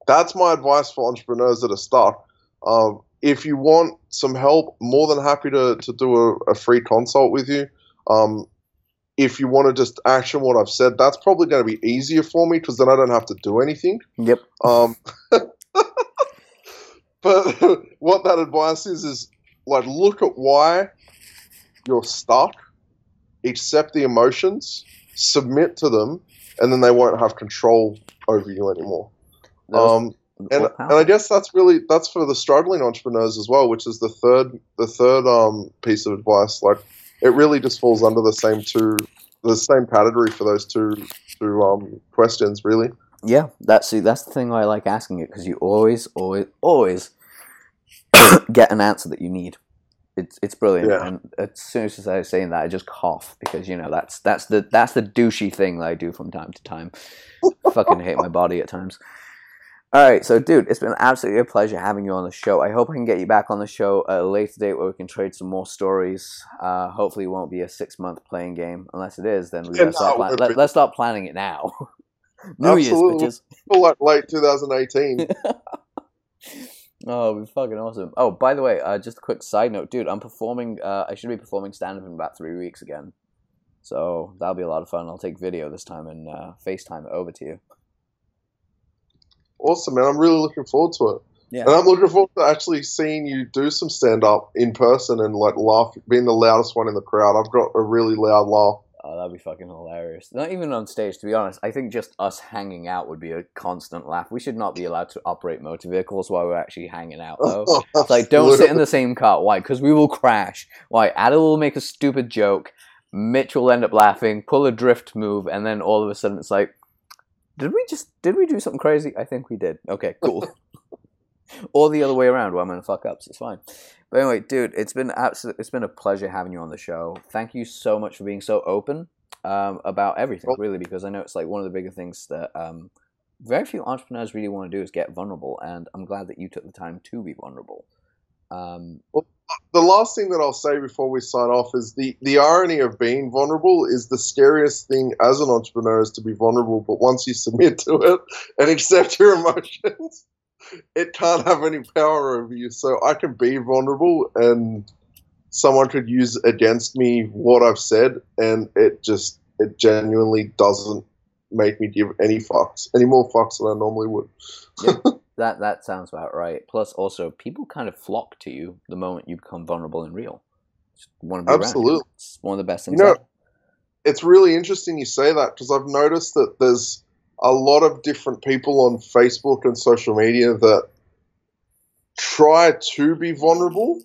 that's my advice for entrepreneurs that are stuck. Um, if you want some help, more than happy to, to do a, a free consult with you. Um, if you want to just action what I've said, that's probably going to be easier for me because then I don't have to do anything. Yep. Um, but what that advice is is like look at why you're stuck, accept the emotions, submit to them, and then they won't have control over you anymore. Um, and, and I guess that's really that's for the struggling entrepreneurs as well, which is the third the third um, piece of advice. Like it really just falls under the same two the same category for those two two um, questions, really. Yeah, that's that's the thing I like asking it because you always always always get an answer that you need. It's it's brilliant. Yeah. And as soon as I was saying that, I just cough because you know that's that's the that's the douchey thing that I do from time to time. Fucking hate my body at times. All right, so dude, it's been absolutely a pleasure having you on the show. I hope I can get you back on the show at a later date where we can trade some more stories. Uh, hopefully, it won't be a six month playing game. Unless it is, then we gotta start plan- let, us start planning it now. New Absolutely. Year's bitches. Like late 2018. oh, it'd be fucking awesome. Oh, by the way, uh, just a quick side note, dude. I'm performing. Uh, I should be performing stand up in about three weeks again. So that'll be a lot of fun. I'll take video this time and uh, FaceTime it over to you awesome, man. I'm really looking forward to it. Yeah. And I'm looking forward to actually seeing you do some stand up in person and like laugh, being the loudest one in the crowd. I've got a really loud laugh. Oh, that'd be fucking hilarious. Not even on stage, to be honest. I think just us hanging out would be a constant laugh. We should not be allowed to operate motor vehicles while we're actually hanging out, though. it's oh, like, don't sit in the same car. Why? Because we will crash. Why? Adil will make a stupid joke. Mitch will end up laughing, pull a drift move, and then all of a sudden it's like, did we just did we do something crazy? I think we did. Okay, cool. or the other way around where I'm gonna fuck up, so it's fine. But anyway, dude, it's been absolute. It's been a pleasure having you on the show. Thank you so much for being so open um, about everything, really, because I know it's like one of the bigger things that um, very few entrepreneurs really want to do is get vulnerable, and I'm glad that you took the time to be vulnerable. Um, well, the last thing that I'll say before we sign off is the, the irony of being vulnerable is the scariest thing as an entrepreneur is to be vulnerable, but once you submit to it and accept your emotions, it can't have any power over you. So I can be vulnerable, and someone could use against me what I've said, and it just it genuinely doesn't make me give any fucks, any more fucks than I normally would. yeah, that that sounds about right. Plus, also, people kind of flock to you the moment you become vulnerable and real. Just want to be Absolutely, it's one of the best things. You know, it's really interesting you say that because I've noticed that there's a lot of different people on Facebook and social media that try to be vulnerable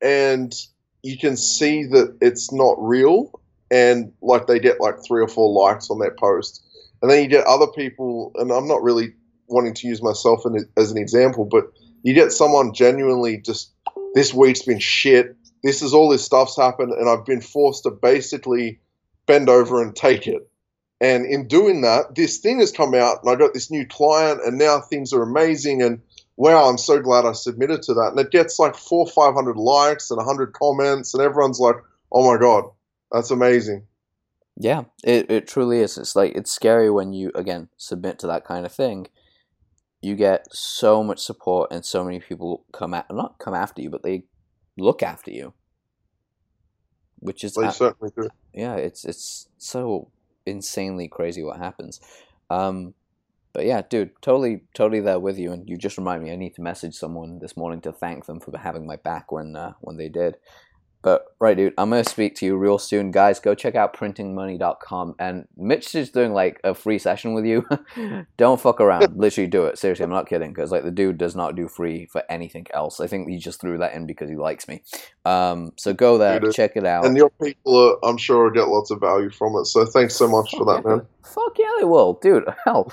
and you can see that it's not real and like they get like three or four likes on their post. And then you get other people and i'm not really wanting to use myself as an example but you get someone genuinely just this week's been shit. This is all this stuff's happened and i've been forced to basically bend over and take it and in doing that, this thing has come out, and I got this new client, and now things are amazing. And wow, I'm so glad I submitted to that. And it gets like four, five hundred likes and hundred comments, and everyone's like, "Oh my god, that's amazing." Yeah, it it truly is. It's like it's scary when you again submit to that kind of thing. You get so much support, and so many people come at not come after you, but they look after you, which is they certainly do. Yeah, it's it's so insanely crazy what happens. Um, but yeah, dude, totally, totally there with you. And you just remind me, I need to message someone this morning to thank them for having my back when uh, when they did. But right, dude, I'm gonna speak to you real soon, guys. Go check out printingmoney.com. And Mitch is doing like a free session with you. Don't fuck around. Literally do it. Seriously, I'm not kidding. Because like the dude does not do free for anything else. I think he just threw that in because he likes me. Um, so go there, check it out. And your people, are, I'm sure, will get lots of value from it. So thanks so much fuck for that, yeah, man. Fuck yeah, they will, dude. Hell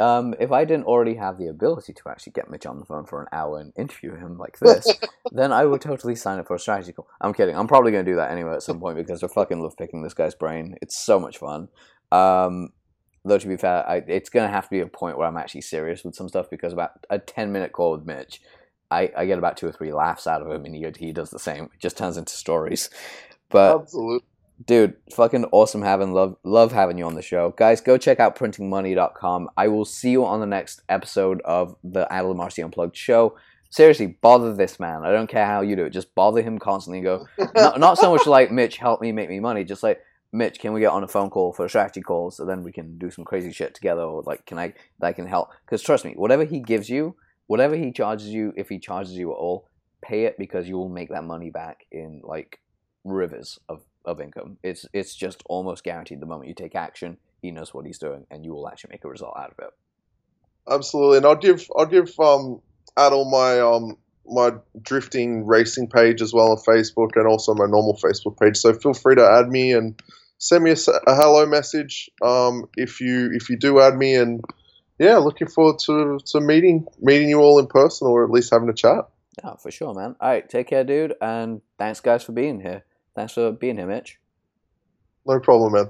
um, if I didn't already have the ability to actually get Mitch on the phone for an hour and interview him like this, then I would totally sign up for a strategy call. I'm kidding. I'm probably going to do that anyway at some point because I fucking love picking this guy's brain. It's so much fun. Um, though to be fair, I, it's going to have to be a point where I'm actually serious with some stuff because about a 10 minute call with Mitch, I, I get about two or three laughs out of him and he, he does the same. It just turns into stories. But Absolutely dude fucking awesome having love love having you on the show. Guys go check out printingmoney.com i will see you on the next episode of the Adil Amarsi unplugged show. Seriously bother this man. I don't care how you do it. Just bother him constantly go not, not so much like mitch help me make me money. Just like mitch can we get on a phone call for a strategy call so then we can do some crazy shit together or like can i that can help? Because trust me whatever he gives you whatever he charges you if he charges you at all pay it because you will make that money back in like rivers of of income. It's it's just almost guaranteed the moment you take action, he knows what he's doing, and you will actually make a result out of it. Absolutely, and I'll give I'll give um Adil my um my drifting racing page as well on Facebook and also my normal Facebook page. So feel free to add me and send me a, a hello message um if you if you do add me and yeah, looking forward to to meeting meeting you all in person or at least having a chat. Yeah, for sure, man. All right, take care, dude, and thanks guys for being here. Thanks for being here, Mitch. No problem, man.